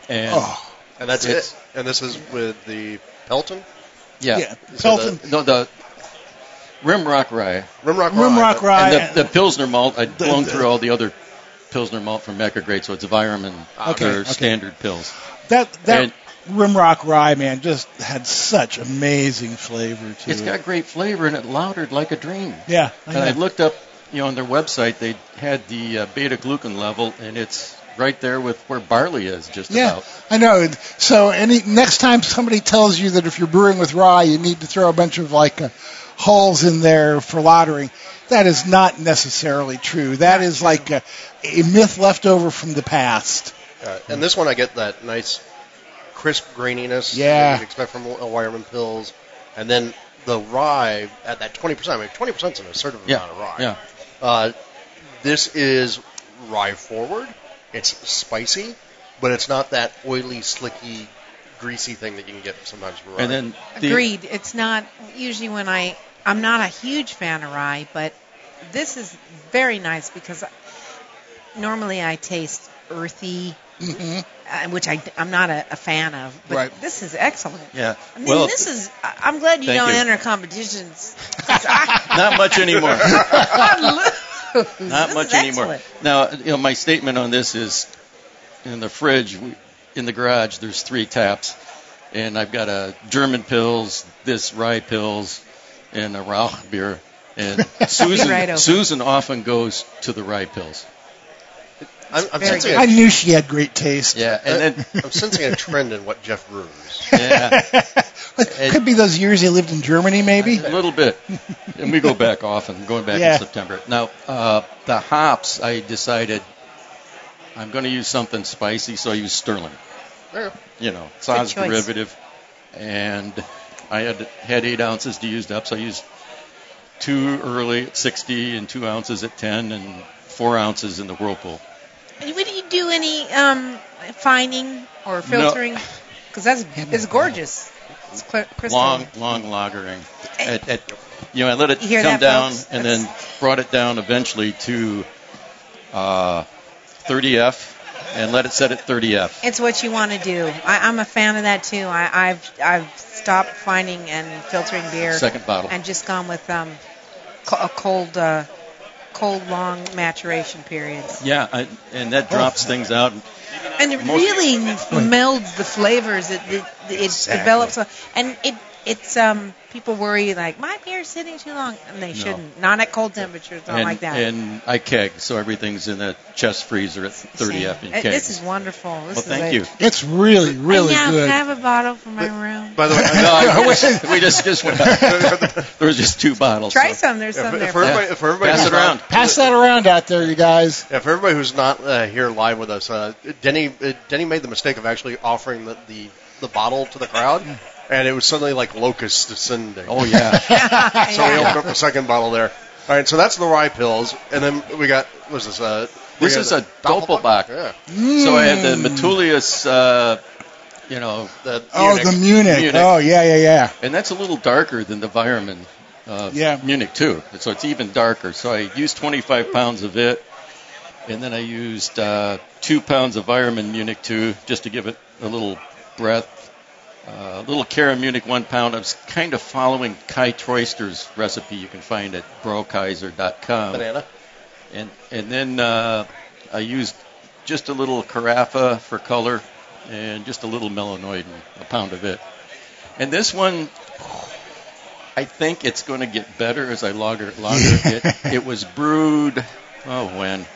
F: And
A: Oh.
C: And that's it. And this is with the Pelton
F: yeah,
A: Yeah.
C: So
A: Pelton.
F: no, the Rimrock rye
C: Rimrock
A: Rimrock Rye.
F: and the, the Pilsner malt. I'd blown
A: the-
F: through all the other Pilsner malt from Mecca Grade, so it's Weyermann and
A: Okay,
F: their
A: okay.
F: standard pills.
A: That that
F: and-
A: Rimrock Rye man just had such amazing flavor to
F: It's
A: it.
F: Has got great flavor and it lathered like a dream.
A: yeah. I
F: And I looked up, you know, on their website, they had the uh, beta glucan level, and it's right there with where barley is, just
A: Yeah,
F: about.
A: I know. So any next time somebody tells you that if you're brewing with rye, you need to throw a bunch of like uh, hulls in there for lautering, that is not necessarily true. That is like a, a myth left over from the past.
C: Uh, and this one, I get that nice crisp graininess
A: Yeah.
C: that you'd expect from a Weyermann pills. And then the rye at that 20%. I mean, 20% is an assertive
F: Yeah,
C: amount of rye.
F: yeah.
C: Uh, this is rye forward. It's spicy, but it's not that oily, slicky, greasy thing that you can get sometimes from rye.
F: And then the,
G: Agreed. It's not usually when I I'm not a huge fan of rye, but this is very nice because normally I taste earthy,
A: hmm
G: uh, which I I'm not a, a fan of. But
A: Right.
G: this is excellent.
F: yeah.
G: I mean,
F: well,
G: this is. I'm glad you don't
F: you.
G: enter competitions. *laughs* I-
F: not much anymore. *laughs* *laughs* Not
G: This
F: much anymore. Now, you know, my statement on this is in the fridge, we, in the garage, there's three taps, and I've got a German pills, this rye pills, and a Rauch beer. And Susan,
G: right.
F: Susan often goes to the rye pills.
C: I'm, I'm, sensing
A: I
C: a,
A: knew she had great taste.
F: Yeah, and then *laughs*
C: I'm sensing a trend in what Jeff brews.
F: yeah, *laughs* it
A: Could be those years he lived in Germany, maybe.
F: a little bit, and we go back often, going back
A: Yeah.
F: in September. Now, uh, the hops, I decided I'm going to use something spicy, so I use Sterling.
C: Yeah.
F: You know,
G: Saaz
F: derivative, and I had had eight ounces to use up, so I used two early at 60 and two ounces at 10 and four ounces in the whirlpool.
G: And Would you do any um, fining or filtering? Because that's it's gorgeous. It's crystal.
F: Long, long lagering. At, at, you know, I let it come
G: that,
F: down
G: folks?
F: and then brought it down eventually to uh, 30F and let it set at 30F.
G: It's what you want to do. I, I'm a fan of that too. I, I've I've stopped fining and filtering beer
F: Second bottle.
G: and just gone with um, a cold uh, cold long maturation periods.
F: Yeah, I, and that oh. drops things out.
G: And it really melds the flavors. It it, it
F: Exactly.
G: develops, a, and it it's um people worry like my beer's sitting too long, and they shouldn't. Not at cold temperatures, not
F: and,
G: like that.
F: and I keg, so everything's in a chest freezer at 30F in
G: Uh,
F: kegs.
G: This is wonderful. This
F: well,
G: is
F: thank
G: a,
F: you.
A: It's really, really
G: I now
A: good.
G: have a bottle for my room.
C: By the way,
F: No, *laughs* I *laughs* wish we just just went. *laughs* there was just two bottles.
G: Try
F: so.
G: some. There's
C: yeah,
G: some
C: for,
G: there.
C: for everybody, for everybody
F: Pass it around.
C: Not,
A: Pass that around out there, you guys.
C: yeah, for everybody who's not uh, here live with us, uh, Denny uh, Denny made the mistake of actually offering the, the, the bottle to the crowd. And it was suddenly like locusts descending.
F: Oh yeah. *laughs*
C: So *laughs* we opened up the second bottle there. All right, so that's the rye pills, and then we got what is this? Uh,
F: This is a
C: the
F: Doppelbock.
C: Yeah,
F: So I had the Metolius, uh, you know,
C: the
A: Oh,
C: Munich.
A: the Munich.
F: Munich.
A: Oh, yeah, yeah, yeah.
F: and that's a little darker than the Weyermann uh,
A: Yeah.
F: Munich too. So it's even darker. So I used 25 pounds of it, and then I used uh, two pounds of Weyermann Munich 2 just to give it a little breath. Uh, a little Cara Munich one pound. I was kind of following Kai Troester's recipe you can find at braukaiser.com.
C: banana.
F: And and then uh, I used just a little carafa for color and just a little melanoid and a pound of it. And this one, I think it's going to get better as I lager lager it. *laughs* It was brewed. Oh, when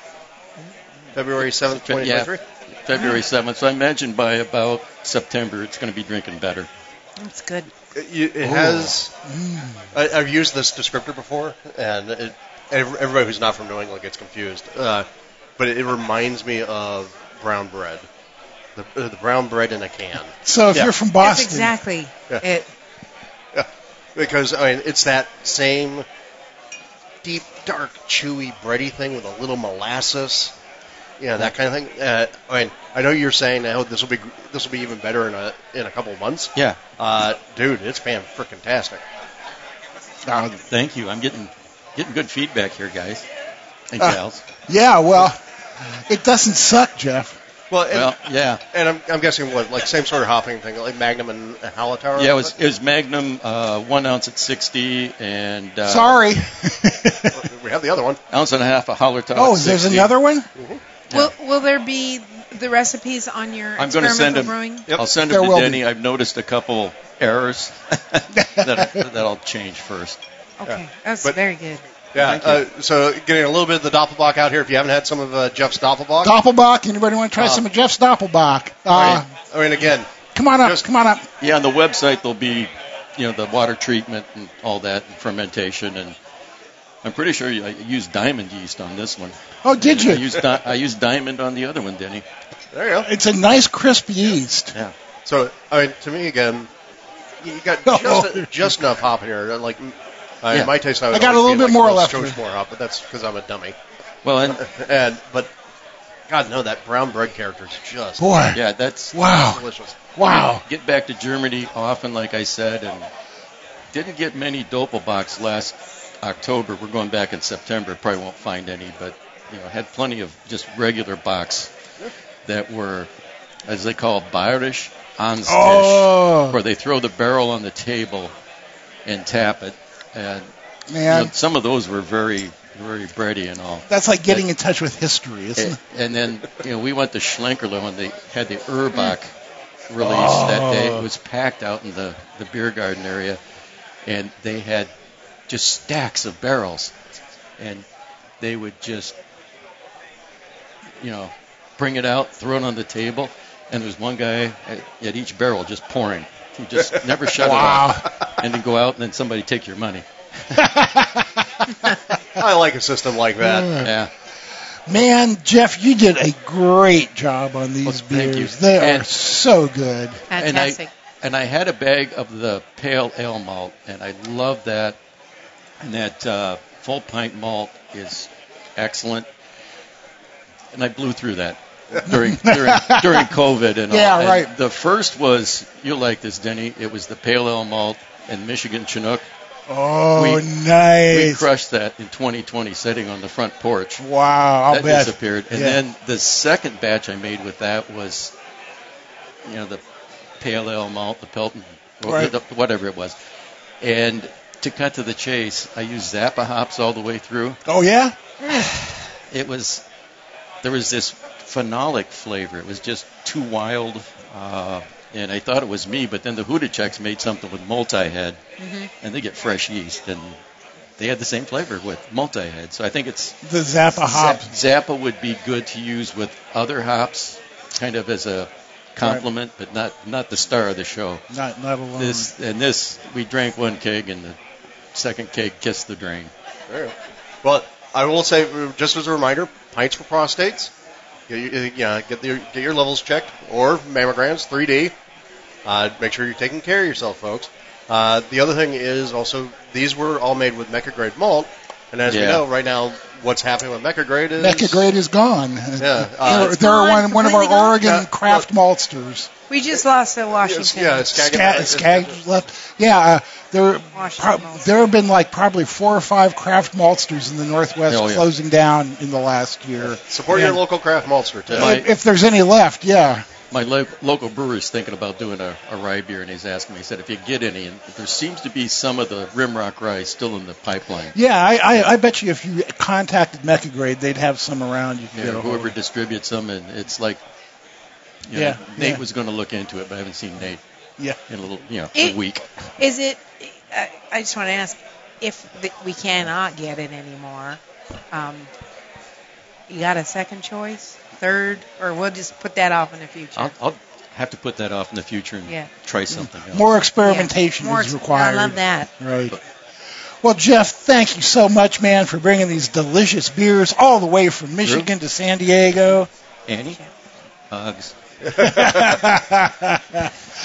C: February seventh, twenty
F: yeah. February 7th. So I imagine by about September it's going to be drinking better.
G: That's good.
C: It, it has. I, I've used this descriptor before, and it, everybody who's not from New England gets confused. Uh, but it, reminds me of brown bread, the, uh, the brown bread in a can.
A: So if
C: Yeah.
A: you're from
G: That's
A: Boston,
G: exactly
C: Yeah.
G: it.
C: Because I mean, it's that same deep, dark, chewy, bready thing with a little molasses. Yeah, that kind of thing. Uh, I mean, I know you're saying, "Oh, this will be this will be even better in a in a couple of months."
F: Yeah.
C: Uh, dude, it's fan freaking tastic.
A: uh,
F: Thank you. I'm getting getting good feedback here, guys and
A: Uh,
F: gals.
A: yeah, well, it doesn't suck, Jeff.
C: Well, and,
F: Well, yeah.
C: and I'm, I'm guessing what like same sort of hopping thing, like Magnum and Hallertauer.
F: Yeah, it was it was Magnum, uh, one ounce at 60, and uh,
A: Sorry. *laughs*
C: We have the other one.
F: ounce and a half of Hallertau.
A: oh,
F: at
A: there's
F: 60.
A: another one?
G: Will Will there be the recipes on your
F: I'm going to send
G: experimental
F: them.
G: brewing?
C: Yep.
F: I'll send
A: There
F: them
A: will
F: to
A: be.
F: Denny. I've noticed a couple errors *laughs* that that I'll change first.
G: Okay, that's
C: But-
G: very good.
C: Yeah. Uh, so getting a little bit of the Doppelbock out here. If you haven't had some of uh, Jeff's Doppelbock,
A: Doppelbach. Anybody want to try
C: Uh,
A: some of Jeff's Doppelbach?
C: I
A: Uh,
C: mean, I mean, again,
A: come on up.
C: just-
A: come on up.
F: Yeah, on the website there'll be, you know, the water treatment and all that, and fermentation, and I'm pretty sure I used diamond yeast on this one.
A: Oh, did
F: I
A: you?
F: used di- I used diamond on the other one, Denny.
C: there you go.
A: It's a nice crisp yeast.
F: Yeah.
C: So I mean, to me again, you got
A: Oh. *laughs*
C: just, just enough hop in here. Like, I,
F: Yeah.
C: my taste, I, would
A: I got a little bit
C: like,
A: more
C: well,
A: left
C: Scotch more hop, but that's because I'm a dummy.
F: Well, and *laughs*
C: And but God, no, that brown bread character is just
A: Boy.
F: yeah, that's
A: Wow.
C: delicious.
A: Wow.
F: get back to Germany often, like I said, and didn't get many Doppelbocks last October. We're going back in September. Probably won't find any, but you know, had plenty of just regular bocks that were, as they call, Bayerisch Anstich,
A: Oh,
F: where they throw the barrel on the table and tap it. And you know, some of those were very, very bready and all.
A: That's like getting in touch with history, isn't it?
F: And then you know we went to Schlenkerla when they had the Urbock release that day. Oh. It was packed out in the the beer garden area, and they had just stacks of barrels, and they would just you know bring it out, throw it on the table, and there's one guy at, at each barrel just pouring. He just *laughs* never shut it off, and then go out and then somebody take your money. *laughs*
C: I like a system like that.
F: Yeah.
A: Man, Jeff, you did a great job on these
F: Well, thank you.
A: beers. They are so good.
F: And I-
G: Fantastic.
F: and I had a bag of the pale ale malt, and I love that. And that uh, full pint malt is excellent. And I blew through that during *laughs* during during COVID and all.
A: Yeah,
F: And
A: right.
F: The first was you'll like this, Denny. It was the pale ale malt and Michigan Chinook.
A: Oh,
F: We- We crushed that in 2020, sitting on the front porch.
A: wow, I'll
F: that
A: bet.
F: disappeared. And
A: Yeah.
F: then the second batch I made with that was, you know, the pale ale malt, the Pelton,
A: Right.
F: whatever it was. And to cut to the chase, I used Zappa hops all the way through.
A: Oh, yeah? *sighs*
F: It was there was this phenolic flavor. It was just too wild. Uh, and I thought it was me, but then the Hudacheks made something with multi-head, and they get fresh yeast, and they had the same flavor with multi-head. So I think it's
A: The Zappa hops.
F: Zap- Zappa would be good to use with other hops, kind of as a compliment, but not not the star of the show.
A: Not, not alone.
F: This and this, we drank one keg, and the second keg kissed the drain.
C: Well, I will say, just as a reminder, pints for prostates. Get your, yeah, get your get your levels checked or mammograms, 3D. Uh, make sure you're taking care of yourself, folks. Uh, the other thing is also these were all made with Mecca Grade malt, and as we know, right now, what's happening with Mecca Grade is
A: Mecca Grade is gone.
C: Yeah, uh,
A: they're, they're
G: gone,
A: one, one of our
G: completely gone?
A: Oregon
C: Yeah,
A: craft maltsters.
G: We just lost the Washington.
C: yeah, it's
A: Skag, Skag left. Yeah, uh, there pro- there have been like probably four or five craft maltsters in the Northwest
F: Oh, yeah.
A: closing down in the last year.
C: Support your local craft maltster too.
A: If, if there's any left, yeah.
F: My lo- local brewer's thinking about doing a, a rye beer, and he's asking me. He said, "If you get any, and there seems to be some of the Rimrock rye still in the pipeline.
A: Yeah, I, I, I bet you if you contacted Mecca Grade, they'd have some around. You could
F: Yeah,
A: get a hold
F: whoever
A: of.
F: distributes them, and it's like, you know,
A: Yeah,
F: Nate
A: yeah.
F: was going to look into it, but I haven't seen Nate
A: Yeah.
F: in a little, you know,
G: It-
F: a week.
G: Is it? I I just want to ask if the, we cannot get it anymore. Um, you got a second choice, third, or we'll just put that off in the future.
F: I'll, I'll have to put that off in the future and
G: Yeah.
F: try something else.
A: More
G: Yeah.
A: experimentation
G: More
A: is
G: ex-
A: required.
G: I love that.
A: Right. Well, Jeff, thank you so much, man, for bringing these delicious beers all the way from Michigan to San Diego.
F: Annie, hugs. *laughs*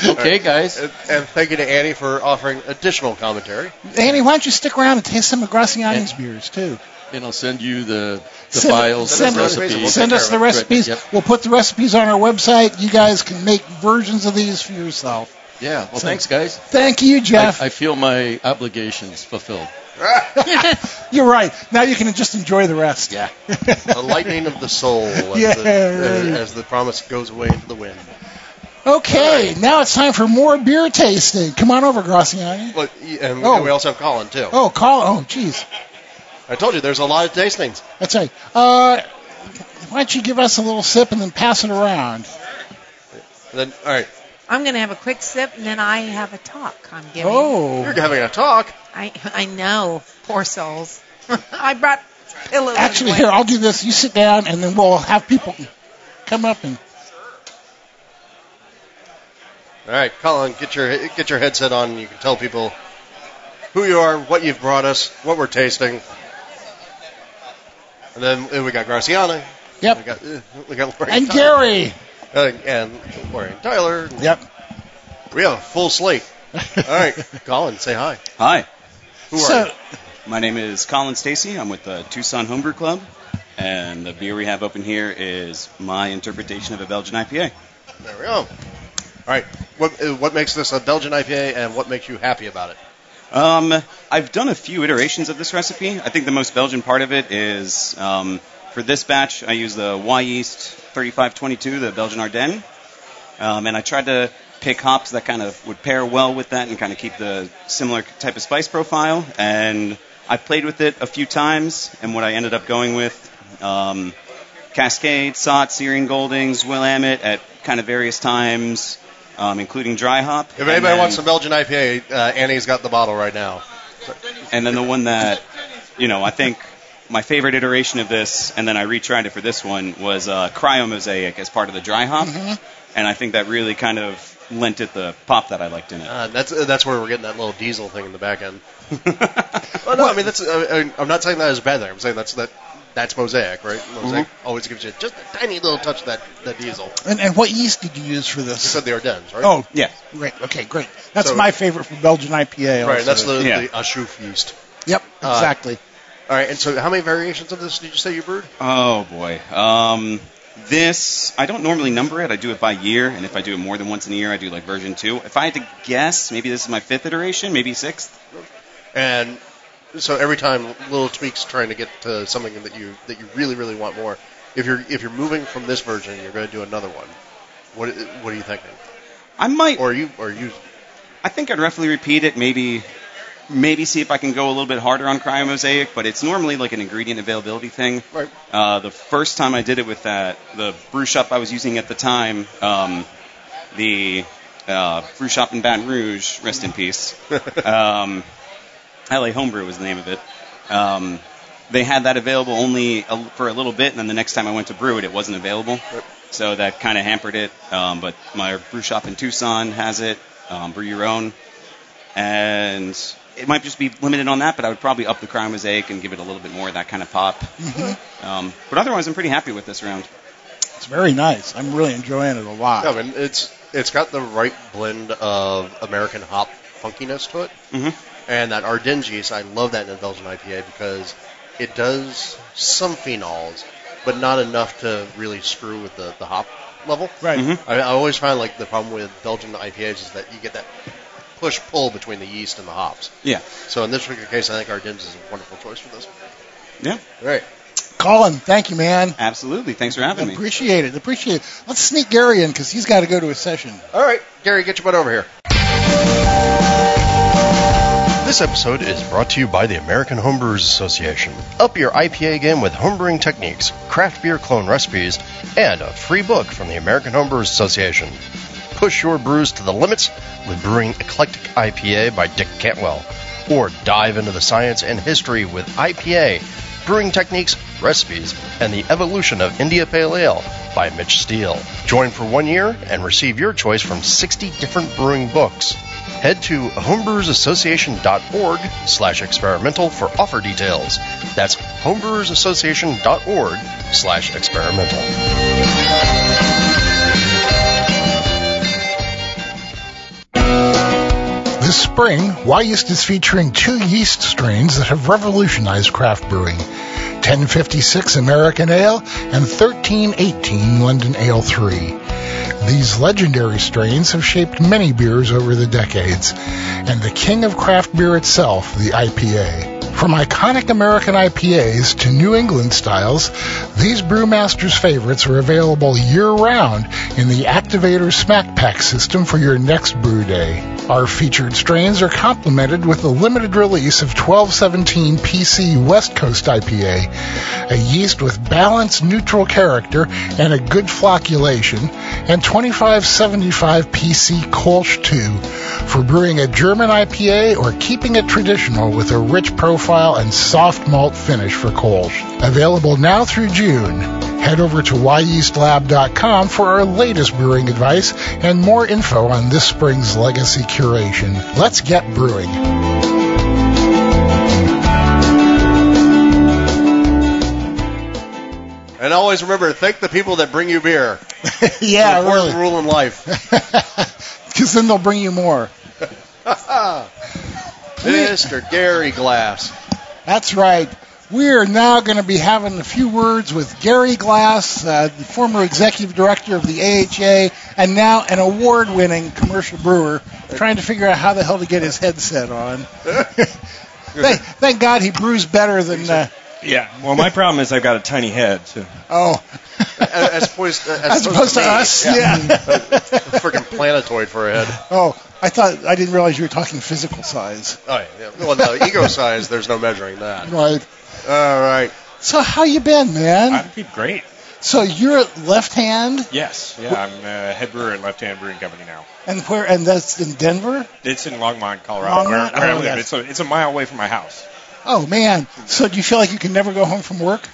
F: Okay, guys.
C: And, and thank you to Annie for offering additional commentary.
A: Annie, why don't you stick around and taste some of Graciani's beers too?
F: And I'll send you the, the
A: Send-
F: files,
A: send,
F: the
C: us-
F: recipes.
C: We'll
A: send us the recipes.
F: Yep.
A: We'll put the recipes on our website. You guys can make versions of these for yourself.
F: Yeah. Well,
A: So-
F: thanks, guys.
A: Thank you, Jeff.
F: I feel my obligations fulfilled. *laughs*
A: You're right. Now you can just enjoy the rest.
F: Yeah. *laughs*
C: the lightning of the soul as,
A: Yeah,
C: the,
A: right.
C: as the promise goes away into the wind.
A: Okay, now it's time for more beer tasting. Come on over, Graciani.
C: But, and,
A: Oh.
C: and we also have Colin too.
A: Oh, Colin. Oh, jeez.
C: I told you there's a lot of tastings.
A: That's right. Uh, why don't you give us a little sip and then pass it around?
C: Then, all right,
G: I'm going to have a quick sip, and then I have a talk. I'm giving.
A: Oh,
C: you're having a talk.
G: I I know. Poor souls. *laughs* I brought pillows.
A: actually, here I'll do this. You sit down, and then we'll have people come up and.
C: All right, Colin, get your get your headset on. You can tell people who you are, what you've brought us, what we're tasting, and then we got Graciana. We
A: Yep.
C: got uh, we got Lori
A: And
C: Tyler,
A: Gary.
C: uh, and Lori and Tyler.
A: Yep.
C: We have a full slate. All right, *laughs* Colin, say hi.
H: Hi,
C: Who are you?
H: my name is Colin Stacy. I'm with the Tucson Homebrew Club, and the beer we have open here is my interpretation of a Belgian IPA.
C: There we go. All right, what uh, what makes this a Belgian IPA, and what makes you happy about it?
H: Um, I've done a few iterations of this recipe. I think the most Belgian part of it is um, for this batch, I use the Wyeast 3522, the Belgian Ardennes, um, and I tried to pick hops that kind of would pair well with that and kind of keep the similar type of spice profile. And I played with it a few times, and what I ended up going with. Um, Cascade, Sot, Styrian Goldings, Willamette at kind of various times, um, including dry hop.
C: If anybody
H: then-
C: wants some Belgian IPA, uh, Annie's got the bottle right now.
H: and then the one that, you know, I think my favorite iteration of this, and then I retried it for this one, was uh, Cryo Mosaic as part of the dry hop. And I think that really kind of lent it the pop that I liked in it.
C: Uh, that's uh, that's where we're getting that little diesel thing in the back end. *laughs* well, no, I mean that's. Uh, I'm not saying that is bad thing. I'm saying that's that. That's mosaic, right? Mosaic always gives you just a tiny little touch of that, that diesel.
A: and, and what yeast did you use for this?
C: You
A: this?
C: said the Ardennes, right?
A: Oh,
H: yeah.
A: great. Okay, great. That's
C: So-
A: my favorite for Belgian IPA.
C: right.
A: also.
C: That's the,
H: Yeah.
C: the Achouffe yeast.
A: Yep,
C: uh,
A: exactly.
C: All right. And so, how many variations of this did you say you brewed?
H: Oh boy. Um, this I don't normally number it. I do it by year, and if I do it more than once in a year, I do like version two. If I had to guess, maybe this is my fifth iteration, maybe sixth.
C: And so every time little tweaks trying to get to something that you that you really really want more. If you're if you're moving from this version, you're going to do another one. What what are you thinking?
H: I might.
C: Or you or you
H: I think I'd roughly repeat it. Maybe, maybe see if I can go a little bit harder on cryo mosaic, but it's normally like an ingredient availability thing.
C: right?
H: Uh, the first time I did it with that, the brew shop I was using at the time, um, the uh, brew shop in Baton Rouge, rest in peace. *laughs* um, LA Homebrew was the name of it. Um, they had that available only a, for a little bit, and then the next time I went to brew it, it wasn't available. So that kind of hampered it. Um, but my brew shop in Tucson has it. Um, brew your own, and it might just be limited on that. But I would probably up the cryo mosaic and give it a little bit more of that kind of pop. Um, but otherwise, I'm pretty happy with this round.
A: It's very nice. I'm really enjoying it a lot.
C: I mean, it's it's got the right blend of American hop funkiness to it,
H: Mhm.
C: And that Ardennes yeast. I love that in a Belgian IPA because it does some phenols, but not enough to really screw with the, the hop level.
A: Right.
H: Mhm.
C: I, I always find like the problem with Belgian IPAs is that you get that push pull between the yeast and the hops.
H: Yeah.
C: So in this particular case, I think Ardennes is a wonderful choice for this.
H: Yeah.
C: Right.
A: Colin, thank you, man.
H: Absolutely. Thanks for having me.
A: Appreciate it. Appreciate it. Let's sneak Gary in because he's got to go to a session.
C: All right, Gary, get your butt over here. This episode is brought to you by the American Homebrewers Association. Up your IPA game with homebrewing techniques, craft beer clone recipes, and a free book from the American Homebrewers Association. Push your brews to the limits with Brewing Eclectic IPA by Dick Cantwell, or dive into the science and history with IPA, brewing techniques, recipes, and the evolution of India Pale Ale by Mitch Steele. Join for one year and receive your choice from 60 different brewing books. Head to homebrewersassociation.org slash experimental for offer details. That's homebrewersassociation.org slash experimental.
E: This spring, Wyeast is featuring two yeast strains that have revolutionized craft brewing 1056 American Ale and 1318 London Ale 3. These legendary strains have shaped many beers over the decades, and the king of craft beer itself, the IPA. From iconic American IPAs to New England styles, these brewmasters' favorites are available year-round in the Activator Smack Pack system for your next brew day. Our featured strains are complemented with a limited release of 1217 PC West Coast IPA, a yeast with balanced neutral character and a good flocculation, and 2575 PC Kolsch 2 for brewing a German IPA or keeping it traditional with a rich profile and soft malt finish for Kolsch. Available now through June. Head over to wyeastlab.com for our latest brewing advice and more info on this spring's legacy curation. Let's get brewing.
C: And always remember, to thank the people that bring you beer. *laughs*
A: yeah,
C: important
A: really.
C: rule in life. *laughs* *laughs*
A: Because then they'll bring you more.
C: Mr. Gary Glass.
A: That's right. We are now going to be having a few words with Gary Glass, uh, the former executive director of the AHA, and now an award-winning commercial brewer, trying to figure out how the hell to get his headset on. *laughs* thank, thank God he brews better than. Uh,
I: Yeah. Well, my problem is I've got a tiny head. So.
A: oh,
C: As opposed, as *laughs*
A: as opposed to
C: me.
A: us, yeah. *laughs*
C: Freaking planetoid for a head.
A: oh, I thought I didn't realize you were talking physical size.
C: Oh, yeah. Well, no, ego size, there's no measuring that.
A: Right.
C: All right.
A: So how you been, man?
I: I'm keep great.
A: So you're at left hand,
I: Yes. Yeah. I'm a head brewer at Left Hand Brewing Company now.
A: and where? And that's in Denver.
I: It's in Longmont, Colorado,
A: Longmont?
I: where I
A: Oh,
I: live.
A: yes.
I: It's a it's a mile away from my house.
A: Oh man. So do you feel like you can never go home from work?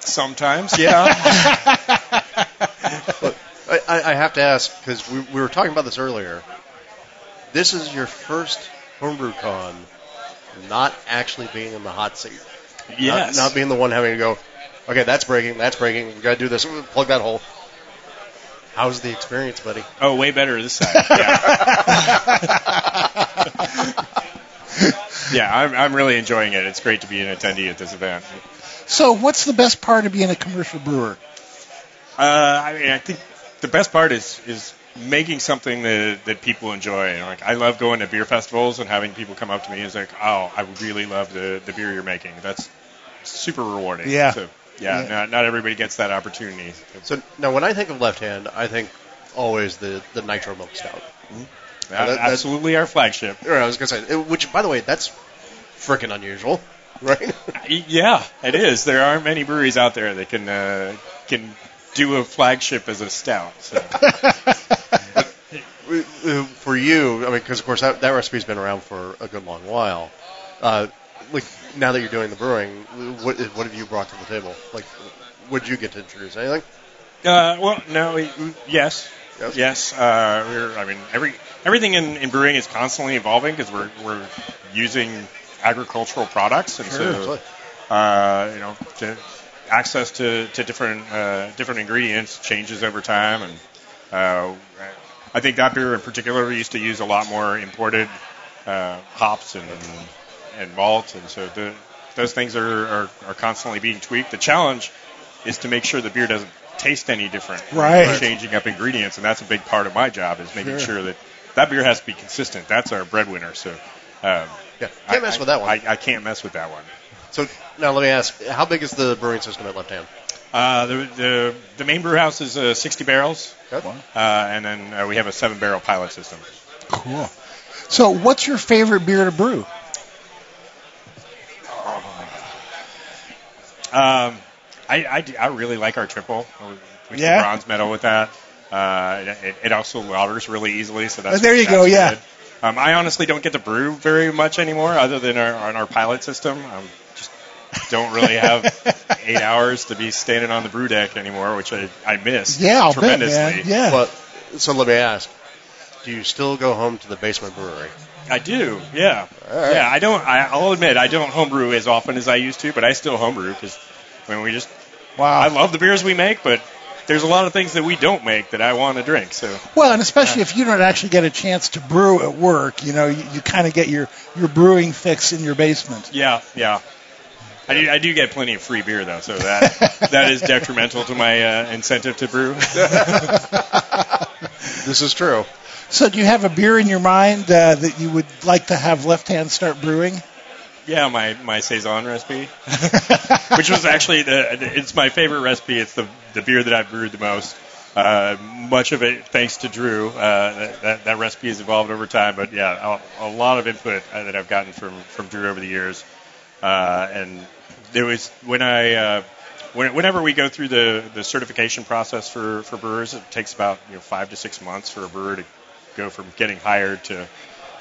I: Sometimes, *laughs* yeah.
C: I, I I have to ask, because we, we were talking about this earlier. This is your first HomeBrewCon not actually being in the hot seat.
I: yes.
C: Not, not being the one having to go, okay, that's breaking, that's breaking, we got to do this, plug that hole. How's the experience, buddy?
I: oh, way better this side. Yeah. *laughs* yeah. I'm I'm really enjoying it. It's great to be an attendee at this event.
A: So what's the best part of being a commercial brewer?
I: Uh, I mean, I think the best part is is making something that that people enjoy. And like, I love going to beer festivals and having people come up to me and say, like, "Oh, I really love the the beer you're making." That's super rewarding.
A: Yeah.
I: So, yeah.
A: Yeah.
I: Not, not everybody gets that opportunity.
C: So now, when I think of left hand, I think always the, the nitro milk stout.
I: That-
C: that- that-
I: absolutely our flagship.
C: Or I was gonna say, which by the way, that's freaking unusual, *laughs* right?
I: Yeah, it is. There aren't many breweries out there that can uh, can do a flagship as a stout. So. *laughs*
C: For you, I mean, because of course that, that recipe's been around for a good long while. Uh, like now that you're doing the brewing, what what have you brought to the table? Like, did you get to introduce? Anything?
I: Uh, well, no, yes,
C: Yes.
I: yes. Uh, we're, I mean, every everything in, in brewing is constantly evolving because we're we're using agricultural products, and so
C: Absolutely.
I: uh, you know, to, access to, to different uh, different ingredients changes over time, and Uh, I think that beer in particular used to use a lot more imported uh, hops and and malt, and so the, those things are, are are constantly being tweaked. The challenge is to make sure the beer doesn't taste any different.
A: Right.
I: Changing up ingredients, and that's a big part of my job is making
A: Sure.
I: sure that that beer has to be consistent. That's our breadwinner. So. Um,
C: Yeah, can't mess with that one.
I: I, I can't mess with that one.
C: So now let me ask, how big is the brewing system at Left Hand?
I: Uh, the, the the main brew house is uh, 60 barrels, uh, and then uh, we have a seven barrel pilot system.
A: Cool. So, what's your favorite beer to brew?
I: Um, I, I, I really like our triple. We
A: Yeah?
I: yeah. bronze medal with that. Uh, it, it also lauters really easily, so that's
A: there you
I: that's
A: go, yeah.
I: Um, I honestly don't get to brew very much anymore, other than our, on our pilot system. Um, just don't really have eight hours to be standing on the brew deck anymore, which I, I miss
A: Yeah, I'll bet,
I: tremendously.
A: man. Yeah.
C: But so let me ask, do you still go home to the basement brewery?
I: I do, yeah,
C: All right.
I: yeah. I don't. I, I'll admit I don't homebrew as often as I used to, but I still homebrew because I mean we just.
A: Wow.
I: I love the beers we make, but there's a lot of things that we don't make that I want to drink. So
A: Well, and especially if you don't actually get a chance to brew at work, you know, you, you kind of get your, your brewing fix in your basement.
I: yeah, yeah. I do, I do get plenty of free beer though, so that *laughs* that is detrimental to my uh, incentive to brew. *laughs*
C: This is true.
A: So, do you have a beer in your mind uh, that you would like to have Left Hand start brewing?
I: yeah, my my saison recipe, *laughs* which was actually the it's my favorite recipe. It's the the beer that I've brewed the most. Uh, much of it thanks to Drew. Uh, that, that that recipe has evolved over time, but yeah, a, a lot of input uh, that I've gotten from from Drew over the years. Uh, and there was when I uh, when, whenever we go through the the certification process for for brewers, it takes about you know five to six months for a brewer to go from getting hired to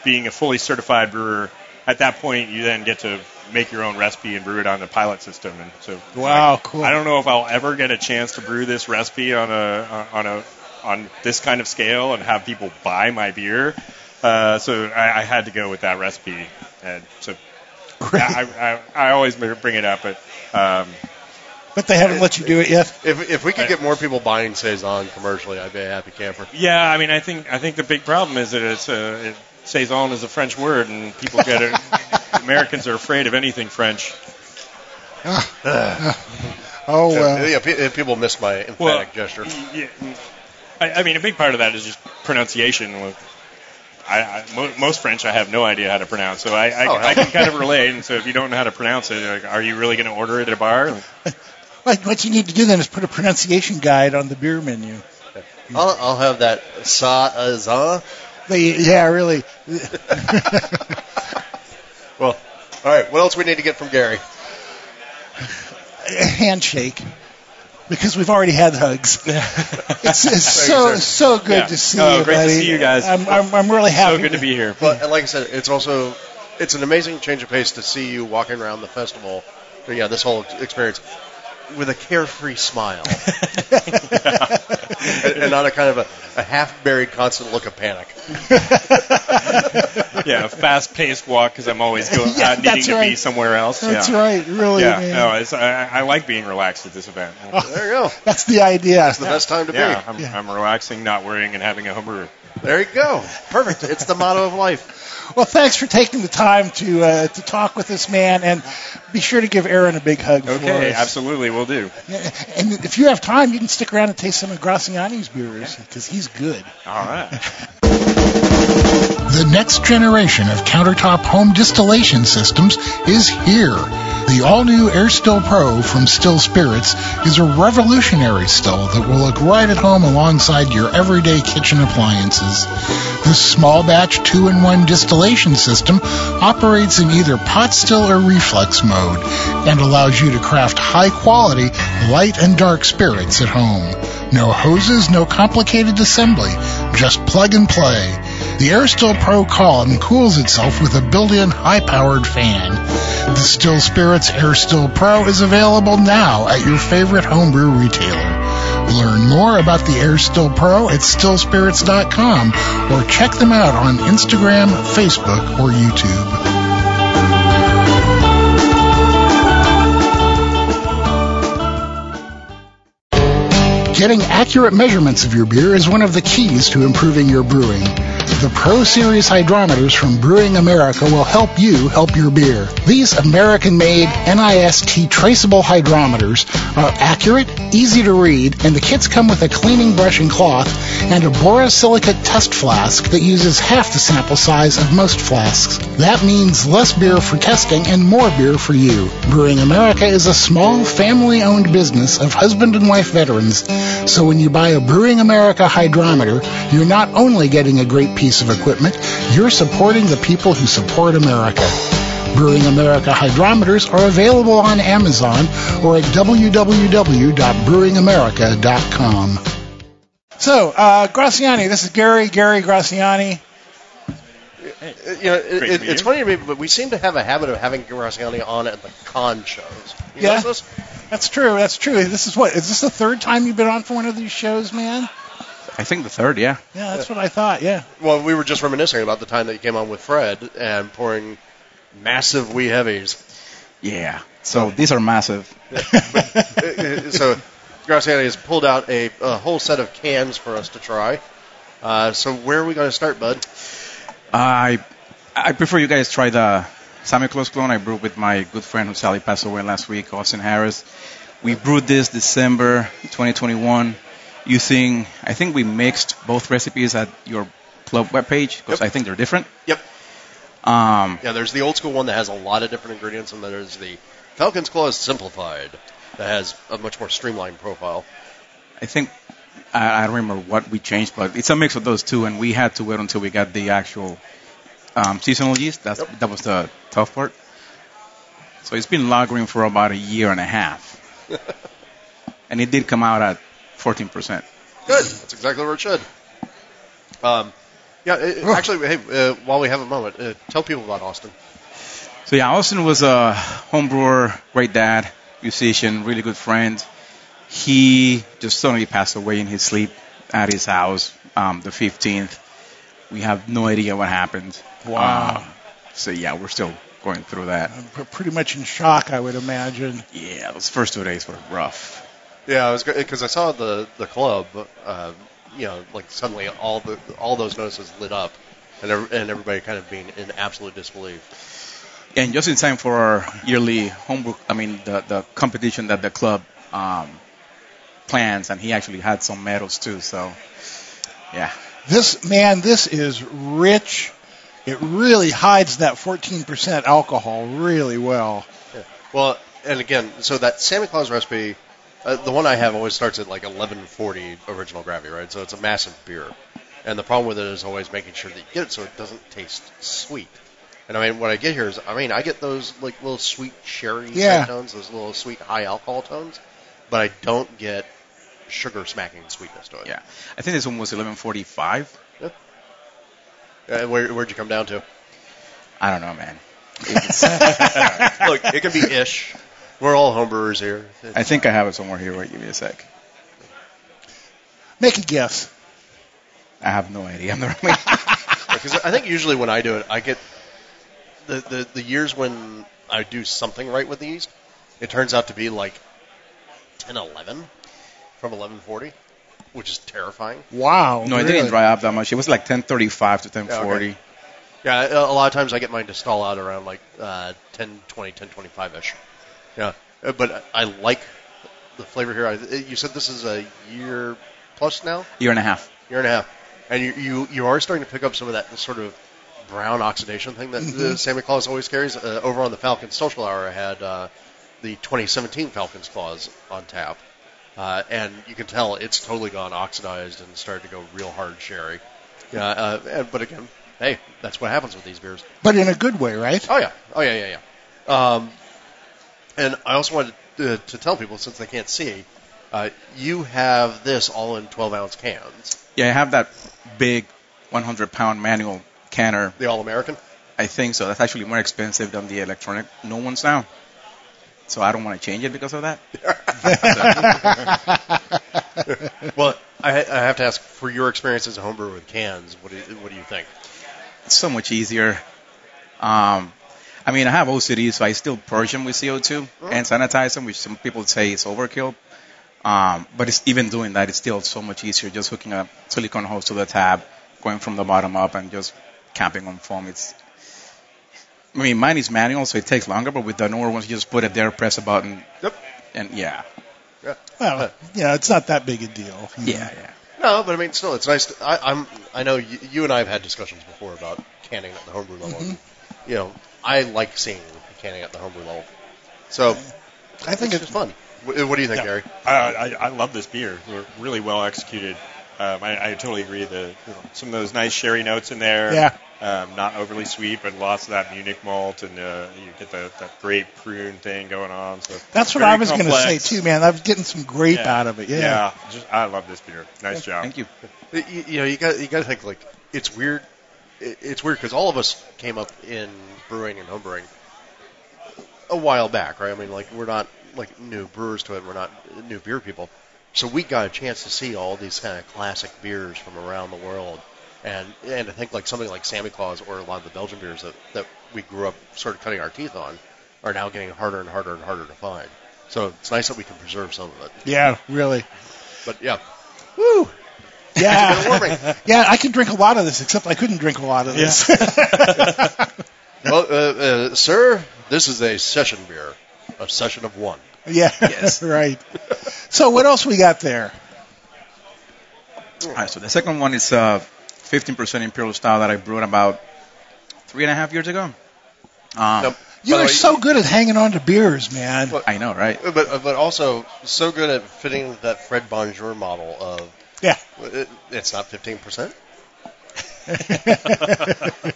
I: being a fully certified brewer. At that point, you then get to make your own recipe and brew it on the pilot system. And so,
A: Wow, cool.
I: I don't know if I'll ever get a chance to brew this recipe on a on a on this kind of scale and have people buy my beer. Uh, so I, I had to go with that recipe, and so *laughs* I, I, I always bring it up, but um,
A: But they haven't let you do it yet.
C: If, if we could get more people buying saison commercially, I'd be a happy camper.
I: yeah, I mean, I think I think the big problem is that it's a it, saison is a French word, and people get it. *laughs* Americans are afraid of anything French. *sighs*
A: Oh,
C: Yeah,
A: well.
C: yeah, pe- people miss my emphatic
I: Well,
C: gesture.
I: Yeah, I, I mean, a big part of that is just pronunciation. I, I, mo- most French I have no idea how to pronounce, so I, I,
C: Oh,
I: I can kind of relate. And so if you don't know how to pronounce it, like, are you really going to order it at a bar? Like,
A: What, what you need to do then is put a pronunciation guide on the beer menu.
C: I'll, I'll have that saison.
A: They, yeah, really. *laughs*
C: Well, all right. What else we need to get from Gary?
A: a handshake because we've already had hugs. *laughs* It's, it's so
C: sir.
A: so good
I: Yeah.
A: to see
I: Oh,
A: you,
I: great to see you guys.
A: I'm, I'm, I'm really happy.
I: so good to be here.
C: But and like I said, it's also it's an amazing change of pace to see you walking around the festival. or, Yeah, this whole experience with a carefree smile *laughs* and, and not a kind of a, a half-buried, constant look of panic. *laughs*
I: yeah, a fast-paced walk because I'm always going,
A: Yeah,
I: uh, needing
A: that's
I: to be somewhere else.
A: That's
I: yeah.
A: right, really,
I: Yeah,
A: man.
I: no, it's, I, I like being relaxed at this event.
C: There you go.
A: That's the idea.
C: It's the best time to
I: Yeah,
C: be.
I: I'm,
A: Yeah.
I: I'm relaxing, not worrying, and having a homebrew.
C: There you go. Perfect. It's the motto of life.
A: Well, thanks for taking the time to uh, to talk with this man, and be sure to give Aaron a big hug for
I: Okay,
A: us.
I: absolutely, we'll do.
A: And if you have time, you can stick around and taste some of Graciani's beers because he's good.
I: All right.
E: The next generation of countertop home distillation systems is here. The all-new Air Still Pro from Still Spirits is a revolutionary still that will look right at home alongside your everyday kitchen appliances. This small batch 2-in-1 distillation system operates in either pot still or reflex mode and allows you to craft high quality light and dark spirits at home. No hoses, no complicated assembly, just plug and play. The Air Still Pro column cools itself with a built-in high-powered fan. The Still Spirits Air Still Pro is available now at your favorite homebrew retailer. Learn more about the Air Still Pro at stillspirits.com or check them out on Instagram, Facebook, or YouTube.
A: Getting accurate measurements of your beer is one of the keys to improving your brewing. The Pro Series hydrometers from Brewing America will help you help your beer. These American-made NIST traceable hydrometers are accurate, easy to read, and the kits come with a cleaning brush and cloth and a borosilicate test flask that uses half the sample size of most flasks. That means less beer for testing and more beer for you. Brewing America is a small family-owned business of husband and wife veterans, so when you buy a Brewing America hydrometer, you're not only getting a great piece of equipment, you're supporting the people who support America. Brewing America hydrometers are available on Amazon or at www.brewingamerica.com.
E: So, uh, Graciani, this is Gary, Gary Graciani.
C: You know, it, it, it's
I: you.
C: funny to me, but we seem to have a habit of having Graciani on at the con shows. You
E: Yeah.
C: Notice this?
E: That's true, that's true. This is what, is this the third time you've been on for one of these shows, man?
J: I think the third, yeah.
E: Yeah, that's what I thought, yeah.
C: Well, we were just reminiscing about the time that you came on with Fred and pouring massive wee heavies.
J: Yeah. So these are massive. *laughs*
C: so Graciani has pulled out a, a whole set of cans for us to try. Uh, so where are we going to start, bud?
J: I I prefer you guys try the Samichlaus clone I brewed with my good friend who sadly passed away last week, Austin Harris. We brewed this December 2021 using, I think we mixed both recipes at your club webpage because
C: Yep.
J: I think they're different.
C: Yep.
J: Um,
C: Yeah, there's the old school one that has a lot of different ingredients, and then there's the Falcon's Claus Simplified that has a much more streamlined profile.
J: I think I, I don't remember what we changed, but it's a mix of those two, and we had to wait until we got the actual um, seasonal yeast. That's
C: Yep.
J: that was the tough part. So it's been lagering for about a year and a half, *laughs* and it did come out at 14%.
C: Good. That's exactly where it should. Um, yeah, it, actually, hey, uh, while we have a moment, uh, tell people about Austin.
J: So yeah, Austin was a home brewer, great dad, musician, really good friend. He just suddenly passed away in his sleep at his house, um, the 15th. We have no idea what happened.
E: Wow.
J: Um, so yeah, we're still going through that.
E: I'm pretty much in shock, I would imagine.
J: Yeah, those first two days were rough.
C: Yeah, I was because I saw the the club. Uh, you know, like suddenly all the all those notices lit up, and and everybody kind of being in absolute disbelief.
J: And just in time for our yearly homebrew, I mean the the competition that the club um, plans, and he actually had some medals too. So yeah,
E: This, man, this is rich. It really hides that 14% alcohol really well.
C: Well, and again, so that Samichlaus recipe, uh, the one I have always starts at like 1140 original gravity, right? So it's a massive beer, and the problem with it is always making sure that you get it so it doesn't taste sweet. And I mean, what I get here is, I mean, I get those like little sweet sherry
E: Yeah.
C: tones, those little sweet high alcohol tones, but I don't get sugar smacking sweetness to it.
J: yeah. I think this one was 11:45.
C: Uh, where, where'd you come down to?
J: I don't know, man. *laughs*
C: Look, it can be ish. We're all homebrewers here.
J: I think I have it somewhere here. Wait, give me a sec.
E: Make a guess.
J: I have no idea. I'm the right *laughs*
C: Because I think usually when I do it, I get the, the the years when I do something right with these, it turns out to be like 10, 11 from 1140, which is terrifying.
E: Wow.
J: No, it didn't dry up that much. It was like 10:35 to 10:40.
C: Yeah, a a lot of times I get mine to stall out around like uh, 10, 20, 10, 25 ish. Yeah, Uh, but I like the flavor here. I, you said this is a year plus now,
J: Year and a half.
C: year and a half, and you you, you are starting to pick up some of that sort of brown oxidation thing that the Samichlaus always carries. Uh, over on the Falcon Social Hour, I had uh, the 2017 Falcon's Claus on tap, uh, and you can tell it's totally gone oxidized and started to go real hard sherry. Yeah, uh, and- but again, hey, that's what happens with these beers.
E: But in a good way, right?
C: Oh yeah, oh yeah, yeah, yeah. Um, and I also wanted to, to tell people since they can't see, uh, you have this all in 12 ounce cans,
J: Yeah, I have that big 100 pound manual canner.
C: the All American.
J: I think so. That's actually more expensive than the electronic no one's now. So I don't want to change it because of that. *laughs*
C: Well, I, I have to ask for your experience as a homebrewer with cans. What do you, what do you think?
J: It's so much easier. Um, I mean, I have OCD, so I still purge them with CO2 and sanitize them, which some people say is overkill. Um, but it's even doing that, it's still so much easier. Just hooking a silicone hose to the tab, going from the bottom up, and just capping on foam. It's I mean, mine is manual, so it takes longer. But with the newer ones, you just put it there, press a button,
C: Yep.
J: and yeah, yeah.
A: Well, yeah, it's not that big a deal.
J: yeah,
A: know.
J: yeah.
C: No, but I mean, still, it's nice. To, I, I'm. I know you, you and I have had discussions before about canning at the homebrew level.
A: Mm-hmm.
C: You know, I like seeing canning at the homebrew level. So
A: I think
C: it's
A: it's
C: just fun. What, what do you think,
I: Yeah.
C: Gary?
I: I, I, I love this beer. We're really well executed. Um, I, I totally agree. The you know, some of those nice sherry notes in there.
A: Yeah.
I: Um, not overly sweet, but lots of that Munich malt, and uh, you get the that grape prune thing going on. So
A: That's what I was going to say too, man. I was getting some grape
I: Yeah.
A: out of it. Yeah.
I: just I love this beer. Nice job.
J: Thank you.
C: You, you know, you got you got to think like it's weird. It, it's weird because all of us came up in brewing and homebrewing a while back, right? I mean, like we're not like new brewers to it. We're not new beer people, so we got a chance to see all these kind of classic beers from around the world, and and to think like something like Samichlaus or a lot of the Belgian beers that that we grew up sort of cutting our teeth on are now getting harder and harder and harder to find. So it's nice that we can preserve some of it.
A: Yeah, really.
C: But yeah, woo!
A: Yeah.
C: Warming. *laughs*
A: yeah, I can drink a lot of this, except I couldn't drink a lot of this. *laughs*
C: Well, uh, uh, sir, this is a session beer, a session of one.
A: yeah, *laughs* yes. right. So what else we got there?
J: All right, so the second one is uh, 15% imperial style that I brewed about three and a half years ago. Um,
C: Now,
A: You
C: by
A: are
C: way,
A: so good at hanging on to beers, man.
C: Well,
J: I know, right?
C: But uh, but also so good at fitting that Fred Bonjour model of
A: Yeah.
C: it, it's not fifteen percent. *laughs*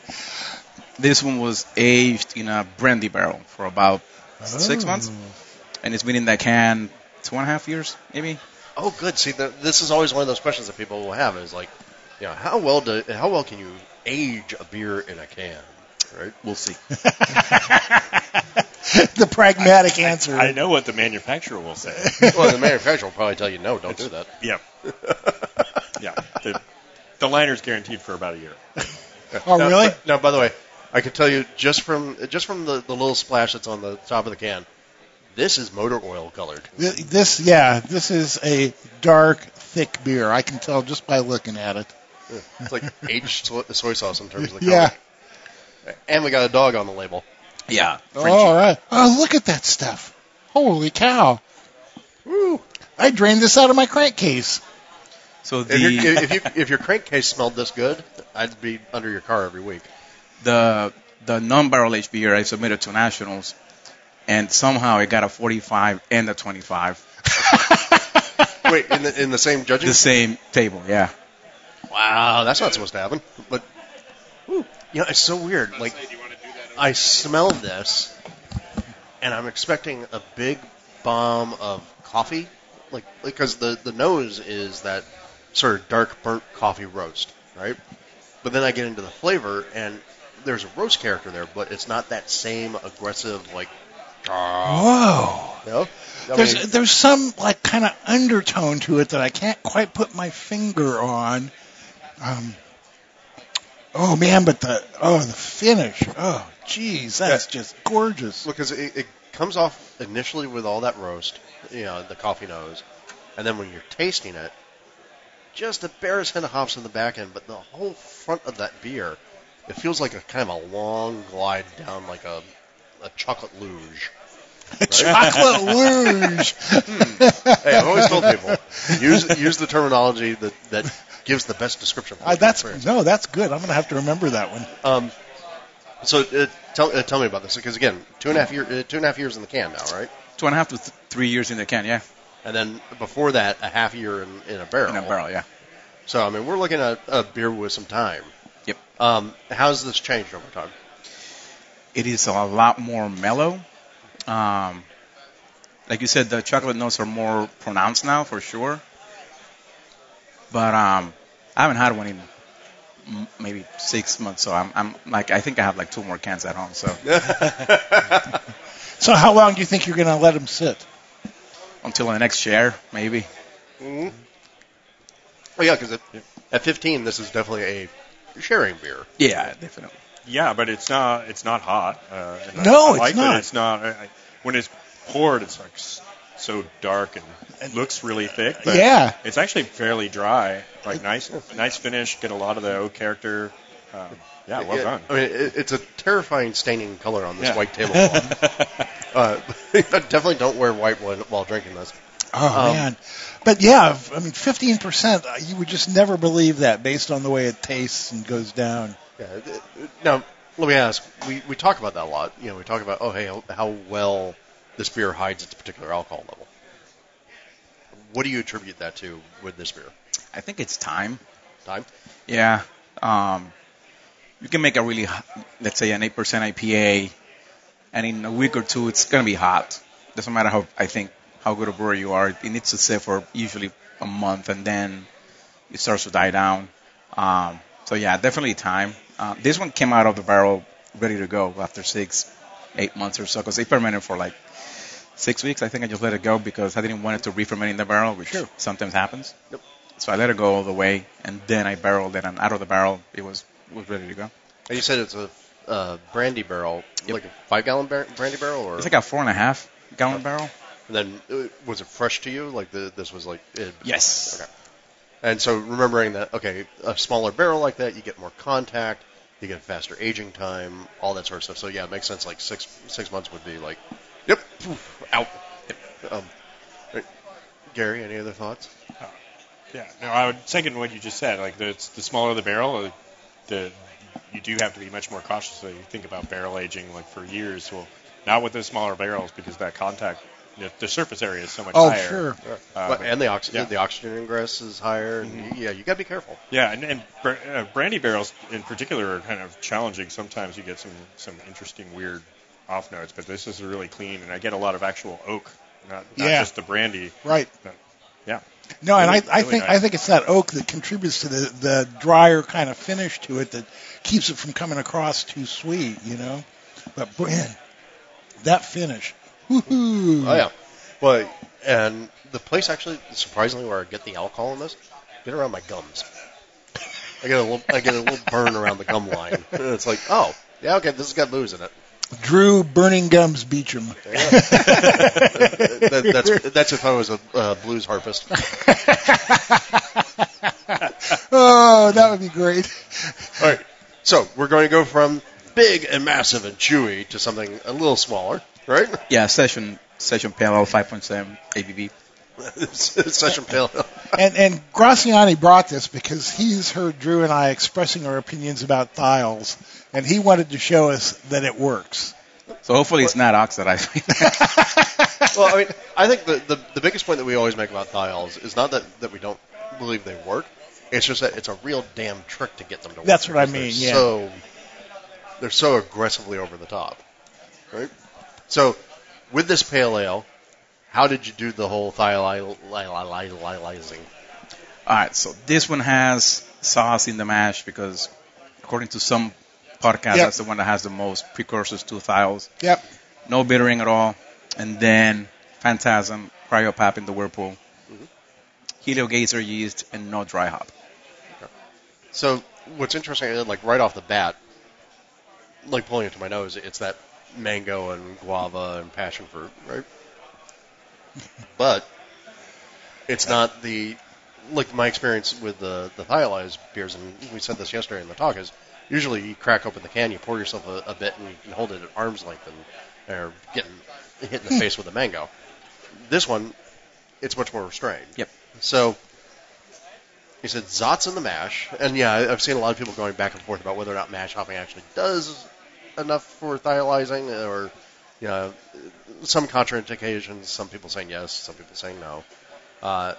J: This one was aged in a brandy barrel for about six months, and it's been in that can two and a half years, maybe.
C: Oh, good. See, the, this is always one of those questions that people will have is like, you know, how well do how well can you age a beer in a can, right?
J: We'll see. *laughs* *laughs*
A: the pragmatic answer.
I: I know what the manufacturer will say.
C: well, the manufacturer will probably tell you no, don't do that.
I: Yeah, *laughs* yeah. The, the liner's guaranteed for about a year.
A: oh,
C: Now-
A: really?
C: Now, by the way, I can tell you just from just from the, the little splash that's on the top of the can, this is motor oil colored.
A: This, yeah, this is a dark, thick beer. I can tell just by looking at it. *laughs*
C: It's like aged soy, soy sauce in terms of the color.
A: Yeah.
C: And we got a dog on the label.
J: Yeah.
A: Oh, all right. Oh, look at that stuff. Holy cow.
C: Woo.
A: I drained this out of my crankcase.
J: So
C: If, your
J: the
C: if, you, if your crankcase smelled this good, I'd be under your car every week.
J: the the non-barrel aged beer I submitted to nationals, and somehow it got a 45 and a 25, *laughs*
C: Wait, in the, in the same judging?
J: the same table. Yeah.
C: Wow, that's not supposed to happen. But, whew, you know, it's so weird. Like, I smell this, and I'm expecting a big bomb of coffee, like because the the nose is that sort of dark burnt coffee roast, right? But then I get into the flavor, and there's a roast character there, but it's not that same aggressive like. Ah.
A: Whoa.
C: You know? I
A: There's
C: mean,
A: there's some like kind of undertone to it that I can't quite put my finger on. Um, oh man, but the oh the finish. Oh geez, that's just gorgeous.
C: because it, it comes off initially with all that roast, you know, the coffee nose, and then when you're tasting it, just the barest hint of hops in the back end, but the whole front of that beer, it feels like a kind of a long glide down like a a chocolate luge. *laughs*
A: Chocolate *laughs* luge.
C: Hey, I've always told people use use the terminology that that gives the best description. For
A: Uh, that's
C: experience.
A: no, that's good. I'm gonna have to remember that one.
C: Um, so uh, tell uh, tell me about this because again, two and a half year uh, two and a half years in the can now, right?
J: Two and a half to th- three years in the can. Yeah.
C: And then before that, a half year in, in a barrel.
J: In a barrel. Yeah.
C: So I mean, we're looking at a beer with some time.
J: Yep.
C: Um, how's this changed over time?
J: It is a lot more mellow. Um, like you said, the chocolate notes are more pronounced now for sure. But um, I haven't had one in maybe six months, so I'm, I'm like I think I have like two more cans at home. So *laughs*
A: So how long do you think you're gonna let them sit?
J: until the next share, maybe.
C: Mm-hmm. Oh yeah, because at 15, this is definitely a sharing beer.
J: Yeah, definitely.
I: Yeah, but it's not it's not hot. Uh, and I-
A: No,
I: I
A: it's
I: like
A: not.
I: That it's not. I, I- when it's poured, it's like s- so dark and looks really thick. But
A: Yeah.
I: it's actually fairly dry. Like nice, nice finish. Get a lot of the oak character. Um, yeah, well
C: Yeah,
I: done.
C: I mean, it, it's a terrifying staining color on this
I: Yeah.
C: white tablecloth. *laughs* uh, *laughs* definitely don't wear white while, while drinking this.
A: Oh
C: Um,
A: man, but yeah, I mean, fifteen percent. You would just never believe that based on the way it tastes and goes down.
C: Yeah. it- it- Now, let me ask. We we talk about that a lot. You know, we talk about oh hey how, how well this beer hides its particular alcohol level. What do you attribute that to with this beer?
J: I think it's time.
C: Time.
J: Yeah. Um, you can make a really, let's say, an 8% IPA, and in a week or two, it's going to be hot. Doesn't matter how, I think, how good a brewer you are. It needs to sit for usually a month, and then it starts to die down. Um, so, yeah, definitely time. Uh, this one came out of the barrel ready to go after six, eight months or so, because they fermented for like six weeks. I think I just let it go because I didn't want it to re-ferment in the barrel, which
C: Sure.
J: sometimes happens.
C: Yep.
J: So I let it go all the way, and then I barreled it, and out of the barrel, it was was ready to go.
C: And you said it's a uh, brandy barrel,
J: Yep.
C: like a five gallon bar- brandy barrel, or
J: It's like a four and a half gallon barrel.
C: and then uh, was it fresh to you? Like the, this was like it,
J: Yes.
C: Okay. And so remembering that, okay, a smaller barrel like that, you get more contact, you get faster aging time, all that sort of stuff. So yeah, it makes sense. Like six six months would be like, yep, poof, out. Um, right. Gary, any other thoughts?
I: Yeah, no, I would second what you just said. Like the the smaller the barrel, uh, the you do have to be much more cautious. So you think about barrel aging like for years. Well, not with the smaller barrels because that contact, the, the surface area is so much
A: Oh,
I: higher.
A: sure.
I: Uh,
C: But- and the oxygen,
I: yeah.
C: the oxygen ingress is higher. And yeah, you got to be careful.
I: Yeah, and, and br- uh, brandy barrels in particular are kind of challenging. Sometimes you get some some interesting weird off notes, but this is really clean, and I get a lot of actual oak, not, not
A: Yeah.
I: just the brandy.
A: Right.
I: But, yeah.
A: No, and
I: Really-
A: I, I
I: really
A: think
I: nice.
A: I think it's that oak that contributes to the the drier kind of finish to it that keeps it from coming across too sweet, you know. But man, that finish, woohoo!
C: Oh yeah. Well, and the place actually, surprisingly, where I get the alcohol in this, get around my gums. I get a little, I get a little burn around the gum line. And *laughs* it's like, oh, yeah, okay, this has got booze in it.
A: Drew Burning Gums Beechum.
C: That, that's that's if I was a uh, blues harpist. *laughs*
A: oh, that would be great.
C: All right, so we're going to go from big and massive and chewy to something a little smaller, right?
J: Yeah, session session pale ale 5.7 ABV.
C: Session pale. ale.
A: And and Graciani brought this because he's heard Drew and I expressing our opinions about thiols, and he wanted to show us that it works.
J: So hopefully it's not oxidized. *laughs*
C: well, I mean, I think the, the the biggest point that we always make about thiols is not that that we don't believe they work. It's just that it's a real damn trick to get them to work.
A: That's what I mean,
C: They're
A: yeah.
C: So they're so aggressively over the top, right? So with this pale ale, how did you do the whole thiolizing?
J: All right, so this one has Saaz in the mash because, according to some podcasts,
A: Yep.
J: that's the one that has the most precursors to thiols.
A: Yep.
J: No bittering at all. And then Phantasm, Cryopop in the Whirlpool, Heliogazer yeast, and no dry hop. Okay.
C: So what's interesting, uh, like right off the bat, like pulling it to my nose, it's that mango and guava and passion fruit, right? But it's not the like my experience with the the thiolized beers, and we said this yesterday in the talk is usually you crack open the can, you pour yourself a, a bit, and you can hold it at arm's length and or getting hit in the face with a mango. This one, it's much more restrained.
J: Yep.
C: So he said Saaz in the mash, and yeah, I've seen a lot of people going back and forth about whether or not mash hopping actually does enough for thiolizing, or you know, some contraindications. Some people saying yes, some people saying no. Uh,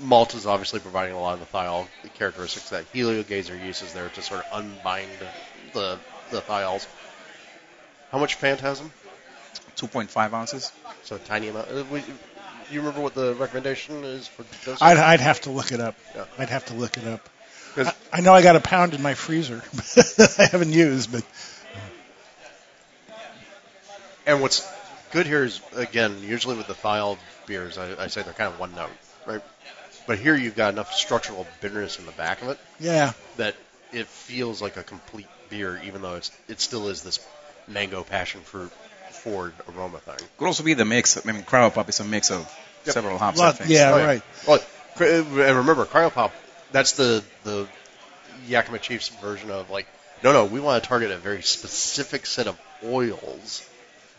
C: malt is obviously providing a lot of the thiol characteristics that heliogazer uses there to sort of unbind the the thiols. How much phantasm?
J: 2.5 ounces.
C: So tiny amount. Uh, we, you remember what the recommendation is for dosing?
A: I'd, I'd have to look it up.
C: Yeah.
A: I'd have to look it up.
C: 'Cause-
A: I, I know I got a pound in my freezer that *laughs* I haven't used, but
C: And what's good here is, again, usually with the thiol beers, I, I say they're kind of one note, right? But here you've got enough structural bitterness in the back of it
A: yeah,
C: that it feels like a complete beer, even though it's it still is this mango passion fruit forward aroma thing.
J: Could also be the mix. I mean, Cryopop is a mix of
C: Yep.
J: several hops. I
A: Lot-
J: think.
A: yeah,
C: Oh,
A: right.
C: Well, cr- and remember, Cryopop, that's the the Yakima Chiefs version of like, no, no, we want to target a very specific set of oils,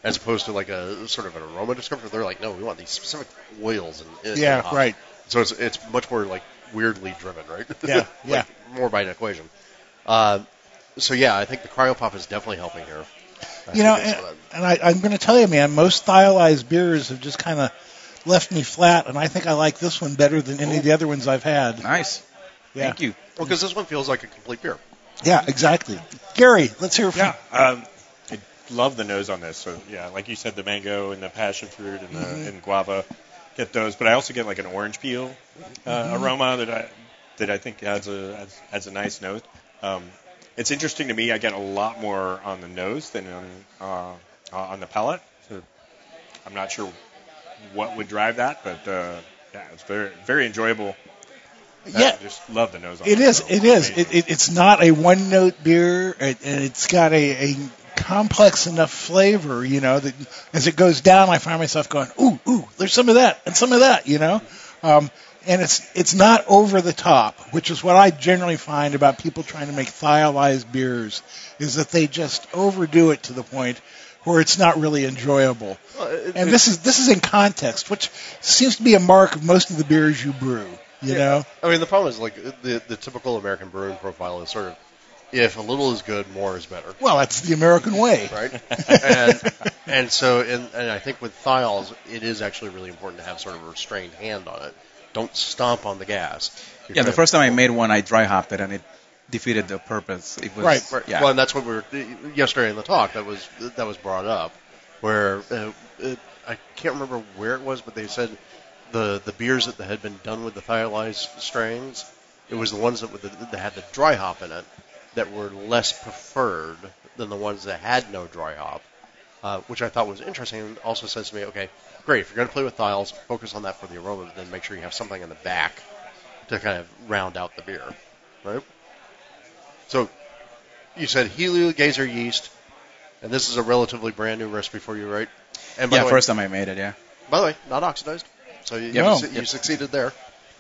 C: as opposed to like a sort of an aroma descriptor. They're like, no, we want these specific oils. And, and
A: Yeah,
C: hops.
A: right.
C: So it's it's much more like weirdly driven, right?
A: Yeah, *laughs*
C: Like,
A: yeah.
C: More by an equation. Uh, so yeah, I think the Cryopop is definitely helping here. I
A: You know, and, and I, I'm going to tell you, man, most thiolized beers have just kind of left me flat, and I think I like this one better than any of the other ones I've had.
J: Nice.
A: Yeah.
J: Thank you.
C: well, because this one feels like a complete beer.
A: Yeah, exactly. Gary, let's hear from
I: Yeah, um, I love the nose on this. So yeah, like you said, the mango and the passion fruit and the and guava, get those. But I also get like an orange peel uh, aroma that I that I think adds a adds, adds a nice note. Um, it's interesting to me. I get a lot more on the nose than on uh, on the palate. So I'm not sure what would drive that, but uh, yeah, it's very very enjoyable.
A: Yeah.
I: I just love the nose on
A: It
I: it.
A: is.
I: So
A: It is. It, it, it's not a one note beer, and and it's got a, a complex enough flavor. You know that as it goes down, I find myself going, ooh, ooh, there's some of that and some of that. You know, um, and it's it's not over the top, which is what I generally find about people trying to make thiolized beers, is that they just overdo it to the point where it's not really enjoyable.
C: Well, it-
A: And this is this is in context, which seems to be a mark of most of the beers you brew. You
C: Yeah.
A: know.
C: I mean, the problem is like the the typical American brewing profile is sort of if a little is good, more is better,
A: Well, that's the American way.
C: right? *laughs* and and so and, and I think with thiols, it is actually really important to have sort of a restrained hand on it. Don't stomp on the gas. You're
J: Yeah, the first time I made one, I dry hopped it, and it defeated the purpose. It was
A: Right,
C: Right.
J: Yeah.
C: Well, and that's what we were yesterday in the talk. That was that was brought up, where uh, it, I can't remember where it was, but they said the the beers that had been done with the thiolized strains, it was the ones that, with the, that had the dry hop in it that were less preferred than the ones that had no dry hop, uh, which I thought was interesting. And also says to me, okay, great. If you're going to play with thiols, focus on that for the aroma, but then make sure you have something in the back to kind of round out the beer, right? So you said Helio Gazer yeast, and this is a relatively brand new recipe for you, right? And by
J: yeah,
C: the way,
J: first time I made it. Yeah.
C: by the way, not oxidized, so you,
A: No.
C: you, su- you succeeded there.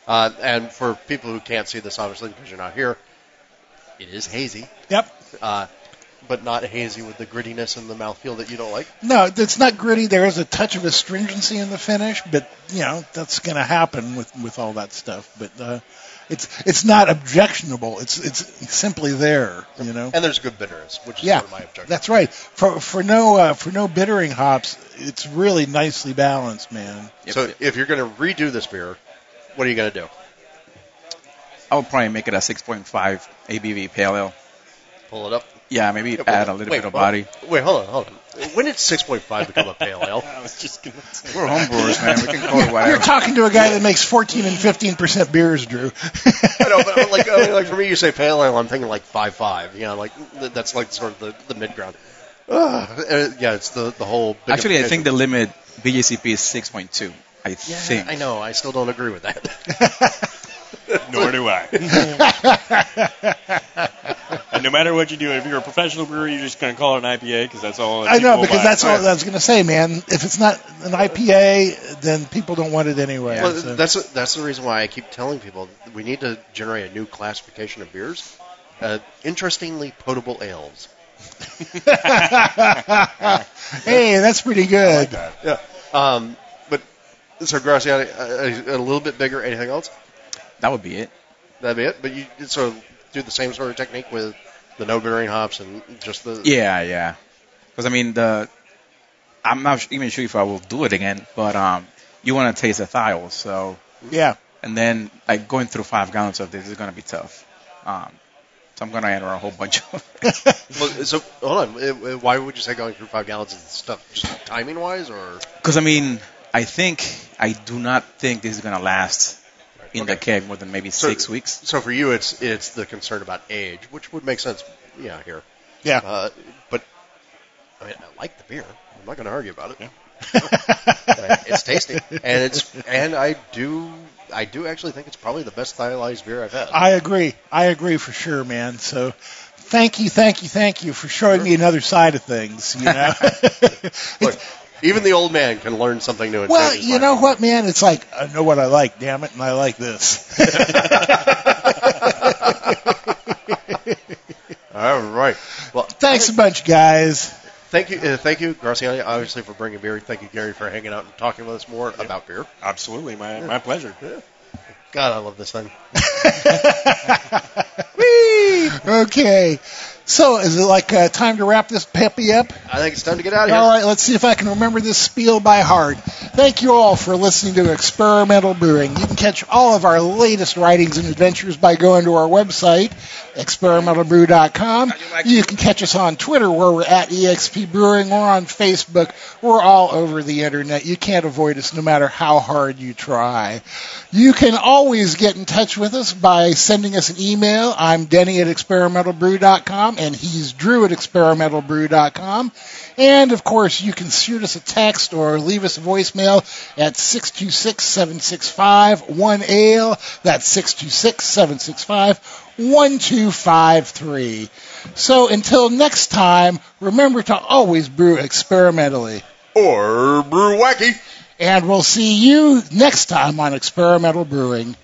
C: Uh, and for people who can't see this, obviously because you're not here, it is hazy,
A: Yep.
C: uh, but not hazy with the grittiness and the mouthfeel that you don't like.
A: No, it's not gritty. There is a touch of astringency in the finish, but you know that's going to happen with with all that stuff. But uh, it's it's not objectionable. It's it's simply there. You know.
C: And there's good bitterness, which is
A: Yeah,
C: sort of my objection.
A: that's right. For for no uh, for no bittering hops, it's really nicely balanced, man.
C: so if you're going to redo this beer, what are you going to do?
J: I would probably make it a 6.5 ABV pale ale.
C: Pull it up.
J: Yeah, maybe
C: Yeah,
J: add a little
C: wait,
J: bit of
C: hold-
J: body.
C: Wait, hold on, hold on. When did 6.5 become a pale ale? *laughs*
I: I was just gonna say.
J: We're homebrewers, man. We can call it whatever.
A: You're talking to a guy that makes 14 and 15 percent beers, Drew.
C: I know, but like, I mean, *laughs* like for me, you say pale ale, I'm thinking like five five. You know, like that's like sort of the, the mid ground. Uh, yeah, it's the the whole.
J: Actually, I think the limit BJCP is 6.2. I
C: Yeah,
J: think.
C: I know. I still don't agree with that. *laughs*
I: Nor do I. and no matter what you do, if you're a professional brewer, you're just going to call it an IPA because that's all.
A: I know because
I: buy.
A: that's all I was going to say, man. If it's not an IPA, then people don't want it anyway.
C: well,
A: so.
C: that's that's the reason why I keep telling people we need to generate a new classification of beers. Uh, interestingly, potable ales. *laughs*
A: hey, that's pretty good.
C: Yeah. Um, but so Graciani, a, a, a little bit bigger. Anything else?
J: That would be it.
C: That'd be it. But you sort of do the same sort of technique with the no bittering hops and just the
J: Yeah, yeah. Because I mean, the I'm not even sure if I will do it again, but um, you want to taste the thiols, so
A: Yeah.
J: and then like going through five gallons of this is gonna be tough. Um, so I'm gonna enter a whole bunch of. *laughs*
C: Well, so hold on. Why would you say going through five gallons of stuff? Just timing wise, or
J: Because I mean, I think I do not think this is gonna last in the
C: Okay.
J: keg more than maybe
C: So-
J: six weeks.
C: so for you, it's it's the concern about age, which would make sense. Yeah, here.
A: Yeah.
C: Uh, but I mean, I like the beer. I'm not going to argue about it. Uh, *laughs* it's tasty, and it's and I do I do actually think it's probably the best thiolized beer I've had.
A: I agree. I agree for sure, man. So thank you, thank you, thank you for showing me another side of things. You know. *laughs* *laughs*
C: Look, even the old man can learn something new.
A: well, you know what, man? It's like I know what I like, damn it, and I like this. *laughs*
C: All right. Well,
A: Thanks a bunch, guys.
C: thank you, uh, thank you, Graciani, obviously for bringing beer. Thank you, Gary, for hanging out and talking with us more about beer.
I: Absolutely, my my pleasure.
C: God, I love this thing. *laughs* *laughs*
A: Okay, so is it like uh, time to wrap this peppy up?
C: I think it's time to get out of here.
A: All right, let's see if I can remember this spiel by heart. Thank you all for listening to Experimental Brewing. You can catch all of our latest writings and adventures by going to our website, experimentalbrew.com. You can catch us on Twitter where we're at EXP Brewing or on Facebook. We're all over the internet. You can't avoid us no matter how hard you try. You can always get in touch with us by sending us an email. I'm Denny at experimentalbrew.com and he's Drew at experimentalbrew.com. And of course, you can shoot us a text or leave us a voicemail at 626-765-1ALE. That's 626-765-1253. So until next time, remember to always brew experimentally.
C: Or brew wacky.
A: And we'll see you next time on Experimental Brewing.